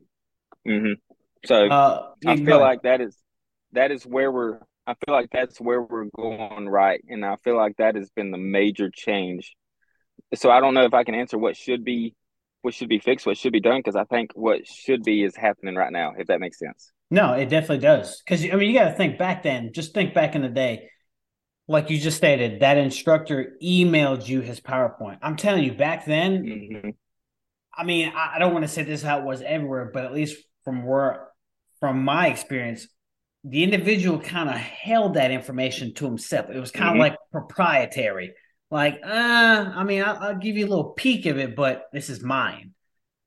mm-hmm. so uh, i feel like that is that is where we're i feel like that's where we're going right and i feel like that has been the major change so i don't know if i can answer what should be what should be fixed, what should be done, because I think what should be is happening right now, if that makes sense. No, it definitely does. Because I mean, you got to think back then. Just think back in the day, like you just stated, that instructor emailed you his PowerPoint. I'm telling you, back then. Mm-hmm. I mean, I, I don't want to say this is how it was everywhere, but at least from where, from my experience, the individual kind of held that information to himself. It was kind of mm-hmm. like proprietary like, uh, I mean, I'll, I'll, give you a little peek of it, but this is mine.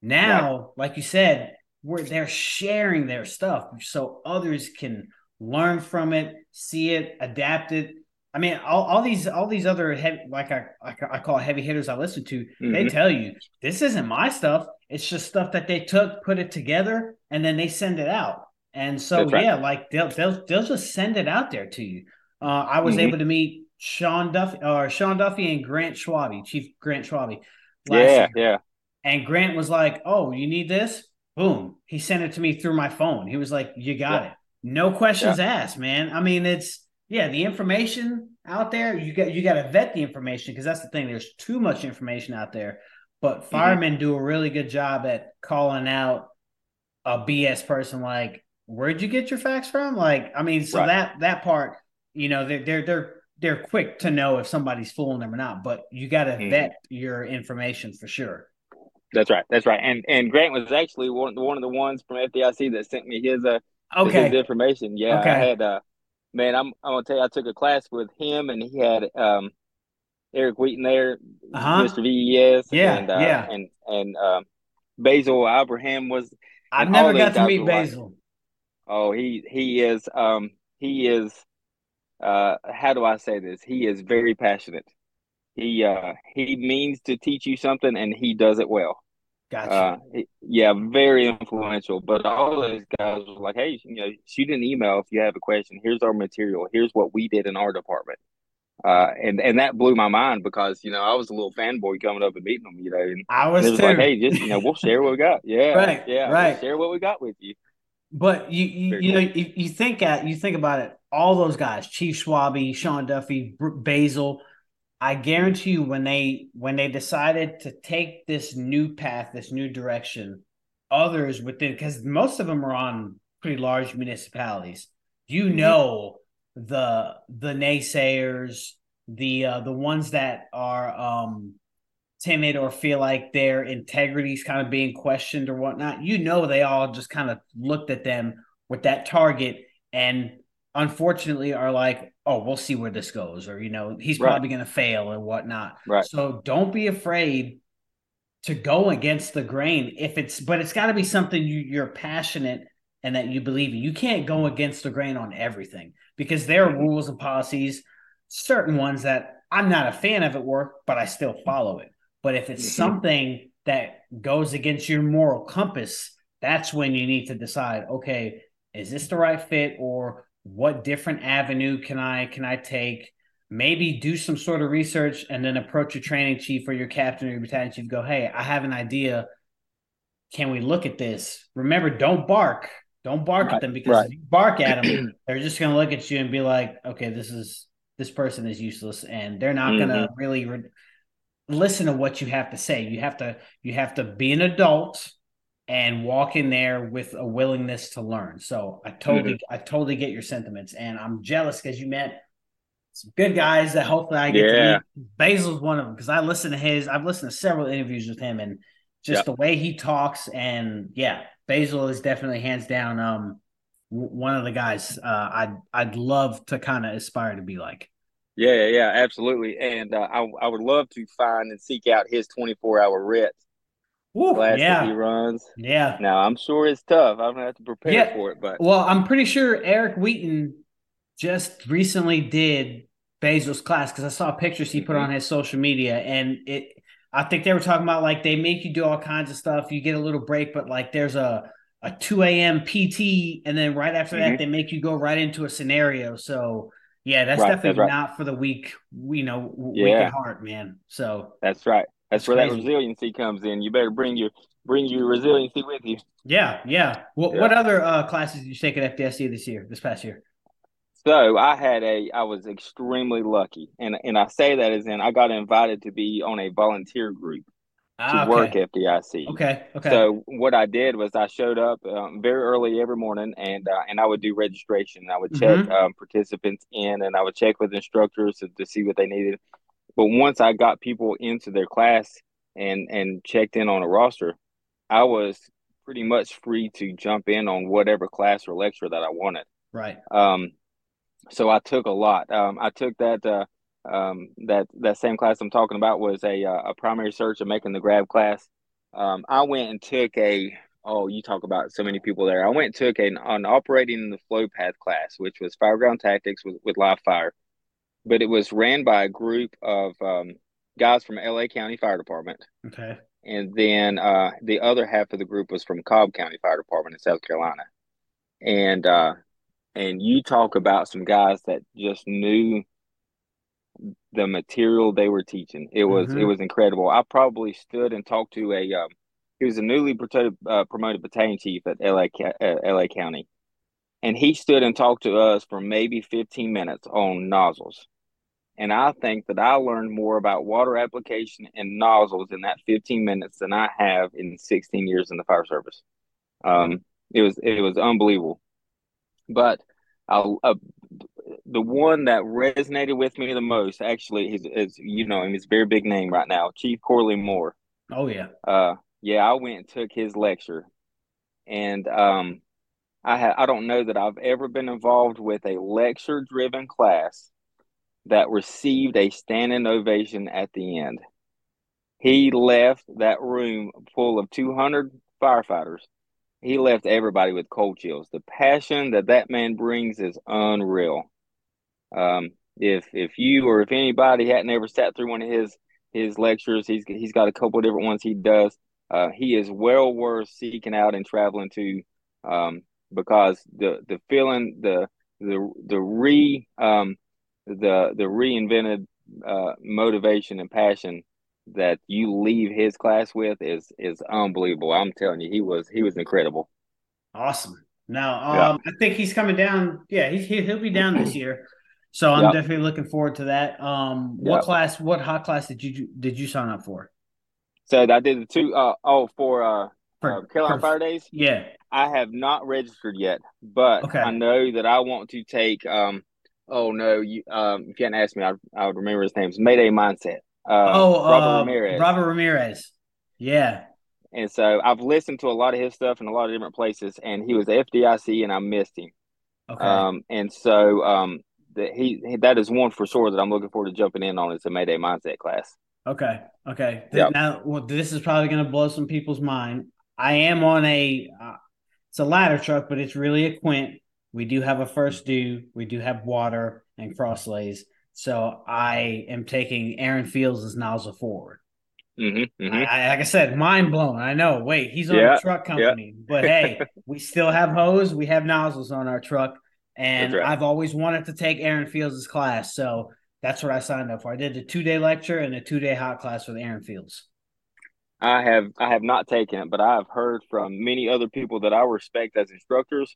Now, right. like you said, where they're sharing their stuff so others can learn from it, see it, adapt it. I mean, all, all these all these other heavy, like I, I call heavy hitters I listen to, mm-hmm. they tell you this isn't my stuff. It's just stuff that they took, put it together, and then they send it out. And so right. yeah, like they'll they'll they'll just send it out there to you. Uh, I was mm-hmm. able to meet Sean Duffy or Sean Duffy and Grant Schwabe, Chief Grant Schwabe. yeah, year. yeah. And Grant was like, "Oh, you need this? Boom!" He sent it to me through my phone. He was like, "You got yeah. it. No questions yeah. asked, man." I mean, it's yeah, the information out there. You got you got to vet the information because that's the thing. There's too much information out there. But mm-hmm. firemen mm-hmm. do a really good job at calling out a BS person. Like, where'd you get your facts from? Like, I mean, so right. that that part, you know, they're they're they're they're quick to know if somebody's fooling them or not, but you got to mm-hmm. vet your information for sure. That's right. That's right. And and Grant was actually one one of the ones from FDIC that sent me his uh okay. his information. Yeah, okay. I had uh man, I'm I'm gonna tell you, I took a class with him, and he had um Eric Wheaton there, uh-huh. Mr. VES, yeah, and uh, yeah, and and um, Basil Abraham was. I've never got to meet Basil. Like, oh, he he is um he is uh, how do I say this? He is very passionate. He uh, he means to teach you something, and he does it well. Gotcha. Uh, he, yeah, very influential. But all those guys were like, "Hey, you know, shoot an email if you have a question. Here's our material. Here's what we did in our department." Uh, and and that blew my mind because you know I was a little fanboy coming up and meeting them, you know. And I was, it was too. like, hey, just you know, we'll share what we got. [laughs] Yeah, right, yeah, right. We'll share what we got with you. But you you, you know you, you think at you think about it all those guys, Chief Schwabe, Sean Duffy, Basil. I guarantee you, when they when they decided to take this new path, this new direction, others within because most of them are on pretty large municipalities. You mm-hmm. know the the naysayers, the uh, the ones that are um, timid or feel like their integrity is kind of being questioned or whatnot. You know, they all just kind of looked at them with that target and unfortunately are like, oh, we'll see where this goes, or you know, he's right. probably going to fail or whatnot. Right. So don't be afraid to go against the grain if it's, but it's got to be something you, you're passionate and that you believe in. You can't go against the grain on everything because there are Mhm. rules and policies, certain ones that I'm not a fan of at work, but I still follow it. But if it's Mhm. something that goes against your moral compass, that's when you need to decide, okay, is this the right fit or what different avenue can I can I take? Maybe do some sort of research and then approach your training chief or your captain or your battalion chief. Go, hey, I have an idea. Can we look at this? Remember, don't bark. Don't bark Right, at them because right. if you bark at them, [clears throat] they're just going to look at you and be like, okay, this is this person is useless, and they're not going to really re- listen to what you have to say. You have to you have to be an adult and walk in there with a willingness to learn. So I totally I totally get your sentiments, and I'm jealous because you met some good guys that hopefully I get Yeah. to meet. Basil's one of them because I listen to his. I've listened to several interviews with him, and just Yep. the way he talks, and yeah, Basil is definitely hands down um one of the guys uh, I'd I'd love to kind of aspire to be like. Yeah, yeah, yeah, absolutely. And uh, I I would love to find and seek out his 24 hour RET Woo, class that he yeah, runs. yeah. Now I'm sure it's tough. I'm gonna have to prepare Yeah. for it, but Well, I'm pretty sure Eric Wheaton just recently did Basil's class because I saw pictures he put Mhm. on his social media, and it. I think they were talking about like they make you do all kinds of stuff. You get a little break, but like there's a a 2 a.m. PT, and then right after Mhm. that they make you go right into a scenario. So yeah, that's Right, that's definitely right. not for the weak, you know, weak Yeah. at heart, man. So that's right. That's, That's where that resiliency comes in. You better bring your bring your resiliency with you. yeah, yeah. What Yeah. what other uh, classes did you take at FDIC this year, this past year? So I had a I was extremely lucky, and and I say that as in I got invited to be on a volunteer group to Ah, work okay. FDIC. Okay, okay. So what I did was I showed up um, very early every morning, and uh, and I would do registration. I would check Mhm. um, participants in, and I would check with instructors to, to see what they needed. But once I got people into their class and and checked in on a roster, I was pretty much free to jump in on whatever class or lecture that I wanted. right. Um, so I took a lot. Um, I took that uh, um, that that same class I'm talking about was a uh, a primary search and making the grab class. Um, I went and took a oh you talk about so many people there. I went and took an, an operating the flow path class, which was fireground tactics with, with live fire, but it was ran by a group of um, guys from LA County Fire Department, Okay. and then uh, the other half of the group was from Cobb County Fire Department in South Carolina, and uh, and you talk about some guys that just knew the material they were teaching. It was it Mhm. was incredible. I probably stood and talked to a um, he was a newly promoted, uh, promoted battalion chief at LA uh, LA County, and he stood and talked to us for maybe fifteen minutes on nozzles. And I think that I learned more about water application and nozzles in that 15 minutes than I have in 16 years in the fire service. Um, it was it was unbelievable. But I, uh, the one that resonated with me the most, actually, is, is you know him. He's a very big name right now, Chief Corley Moore. Oh yeah. Uh, yeah, I went and took his lecture, and um, I ha- I don't know that I've ever been involved with a lecture-driven class that received a standing ovation at the end. He left that room full of 200 firefighters. He left everybody with cold chills. The passion that that man brings is unreal. Um, if if you or if anybody hadn't ever sat through one of his his lectures, he's he's got a couple of different ones he does. Uh, he is well worth seeking out and traveling to, um, because the the feeling the the the re um, the the reinvented uh, motivation and passion that you leave his class with is is unbelievable. I'm telling you, he was he was incredible. Awesome. Now, Yeah. um, I think he's coming down. Yeah, he he'll be down this year. So I'm Yep. definitely looking forward to that. Um, what Yep. class? What hot class did you did you sign up for? So I did the two. Uh, oh, for uh, For- uh, Carolina for- Fire Days, Yeah. I have not registered yet, but Okay. I know that I want to take. Um, oh no, you um, you hadn't asked me, I, I would remember his name. It's Mayday Mindset. Uh, oh, Robert uh, Ramirez. Robert Ramirez. Yeah. And so I've listened to a lot of his stuff in a lot of different places, and he was FDIC, and I missed him. Okay. Um, and so um, that he that is one for sure that I'm looking forward to jumping in on. It's a Mayday Mindset class. Okay. Okay. Yep. Now, well, this is probably going to blow some people's mind. I am on a. Uh, it's a ladder truck, but it's really a quint. We do have a first do. we do have water and cross lays. So I am taking Aaron Fields as nozzle forward. Mm-hmm, mm-hmm. I, like I said, mind blown. I know. Wait, he's on yeah, a truck company, yeah. but hey, [laughs] we still have hose. We have nozzles on our truck, and right. I've always wanted to take Aaron Fields' class, so that's what I signed up for. I did the two day lecture and a two day hot class with Aaron Fields. I have I have not taken it, but I have heard from many other people that I respect as instructors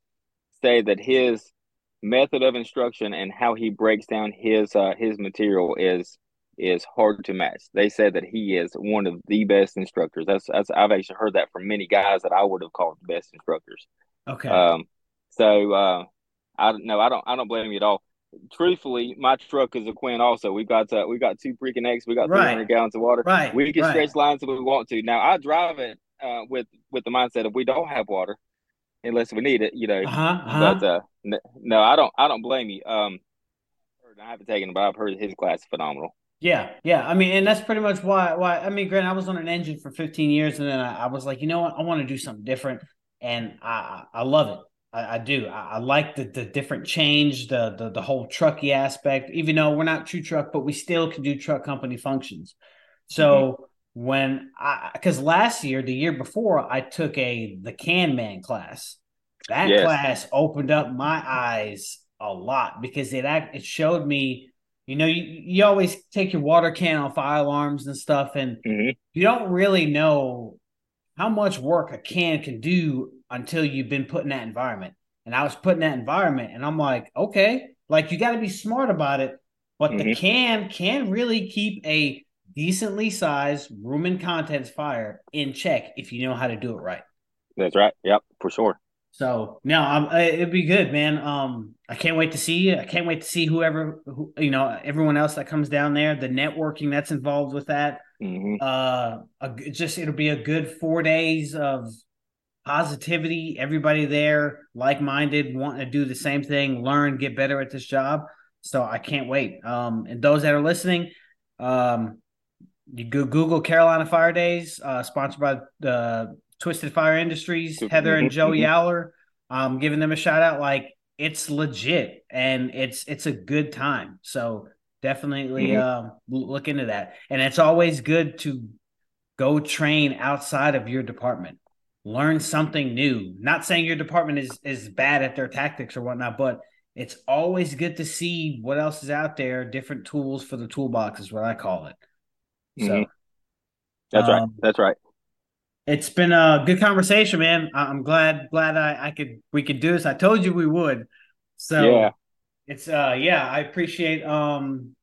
say that his method of instruction and how he breaks down his uh, his material is is hard to match. They said that he is one of the best instructors. That's, that's I've actually heard that from many guys that I would have called the best instructors. Okay. Um. So uh, I don't know. I don't. I don't blame you at all. Truthfully, my truck is a Quint. Also, we've got uh, we got two freaking eggs. We got right. 300 gallons of water. Right. We can right. stretch lines if we want to. Now I drive it uh, with with the mindset of we don't have water unless we need it. You know. Uh-huh, uh-huh. But uh, no, I don't. I don't blame you. Um, I haven't taken it, but I've heard his class is phenomenal. Yeah, yeah. I mean, and that's pretty much why. Why I mean, Grant, I was on an engine for 15 years, and then I, I was like, you know what, I want to do something different, and I I love it. I, I do. I, I, like the the different change, the, the the whole trucky aspect. Even though we're not true truck, but we still can do truck company functions. So mm-hmm. when I because last year, the year before, I took a the Can Man class. That yes. class opened up my eyes a lot because it it showed me you know, you, you always take your water can off fire alarms and stuff, and mm-hmm. you don't really know how much work a can can do until you've been put in that environment. And I was put in that environment, and I'm like, okay, like you got to be smart about it, but mm-hmm. the can can really keep a decently sized room and contents fire in check if you know how to do it right. That's right. Yep, for sure. So no, um, it'd be good, man. Um, I can't wait to see you. I can't wait to see whoever, who, you know, everyone else that comes down there. The networking that's involved with that. Mm-hmm. Uh, a, just it'll be a good four days of positivity. Everybody there, like minded, wanting to do the same thing, learn, get better at this job. So I can't wait. Um, and those that are listening, um, you go Google Carolina Fire Days, uh, sponsored by the Twisted Fire Industries, Heather and Joe Yowler. Um, giving them a shout out. Like it's legit and it's it's a good time. So definitely mm-hmm. uh, look into that. And it's always good to go train outside of your department. Learn something new. Not saying your department is is bad at their tactics or whatnot, but it's always good to see what else is out there. Different tools for the toolbox is what I call it. So mm-hmm. that's um, right. That's right it's been a good conversation, man. I'm glad glad I, I could we could do this. I told you we would. So yeah, it's uh yeah, I appreciate um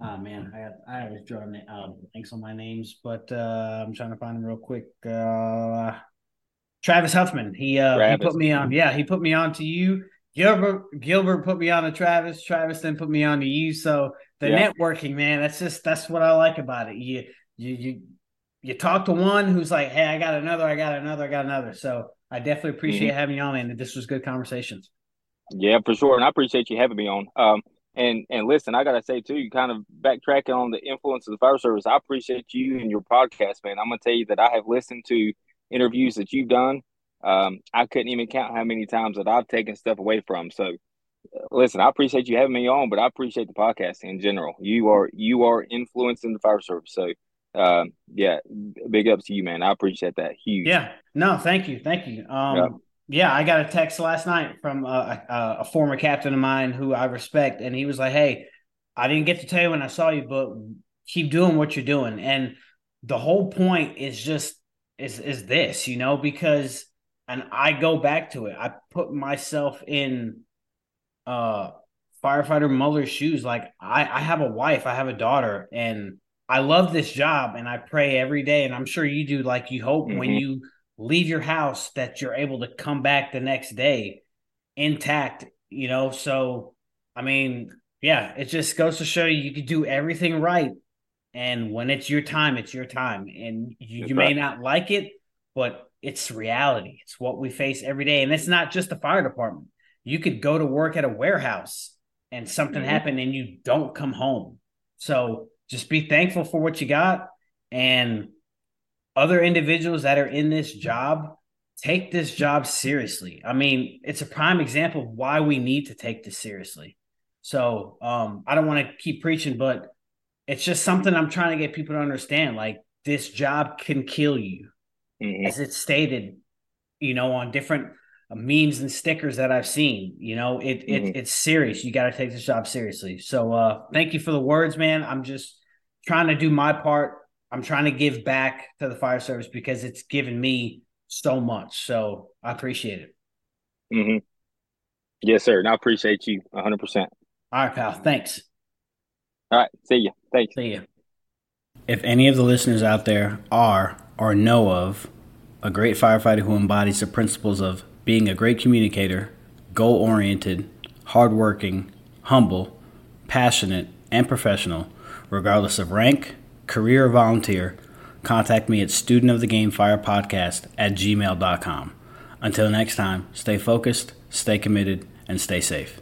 oh man, I I always draw um links on my names, but uh I'm trying to find them real quick. Uh Travis Huffman. He uh he put me on yeah, he put me on to you. Gilbert Gilbert put me on to Travis. Travis then put me on to you. So the yeah. networking, man, that's just that's what I like about it. You you you you talk to one who's like, "Hey, I got another, I got another, I got another." So I definitely appreciate mm-hmm. having you on, and this was good conversations. Yeah, for sure, and I appreciate you having me on. Um, and and listen, I gotta say too, you kind of backtracking on the influence of the fire service. I appreciate you and your podcast, man. I'm gonna tell you that I have listened to interviews that you've done. Um, I couldn't even count how many times that I've taken stuff away from. So, listen, I appreciate you having me on, but I appreciate the podcast in general. You are you are influencing the fire service. So uh, yeah, big ups to you, man. I appreciate that. Huge. Yeah. No, thank you. Thank you. Um, yep. yeah, I got a text last night from a, a, a, former captain of mine who I respect, and he was like, "Hey, I didn't get to tell you when I saw you, but keep doing what you're doing." And the whole point is just is is this, you know, because and I go back to it. I put myself in uh firefighter Muller's shoes. Like I, I have a wife, I have a daughter, and I love this job and I pray every day, and I'm sure you do. Like you hope mm-hmm. when you leave your house that you're able to come back the next day intact, you know. So, I mean, yeah, it just goes to show you you could do everything right. And when it's your time, it's your time. And you, you may not like it, but it's reality. It's what we face every day. And it's not just the fire department. You could go to work at a warehouse and something mm-hmm. happen and you don't come home. So just be thankful for what you got and other individuals that are in this job take this job seriously. I mean, it's a prime example of why we need to take this seriously. So um, I don't want to keep preaching, but it's just something I'm trying to get people to understand. Like this job can kill you, mm-hmm. as it's stated, you know, on different uh, memes and stickers that I've seen. You know, it, mm-hmm. it it's serious. You got to take this job seriously. So uh, thank you for the words, man. I'm just trying to do my part. I'm trying to give back to the fire service because it's given me so much. So I appreciate it. Mm-hmm. Yes, sir. And I appreciate you 100%. All right, pal. Thanks. All right. See you. Thanks. See you. If any of the listeners out there are or know of a great firefighter who embodies the principles of being a great communicator, goal oriented, hardworking, humble, passionate, and professional, regardless of rank, career, or volunteer, contact me at studentofthegamefirepodcast at gmail.com. Until next time, stay focused, stay committed, and stay safe.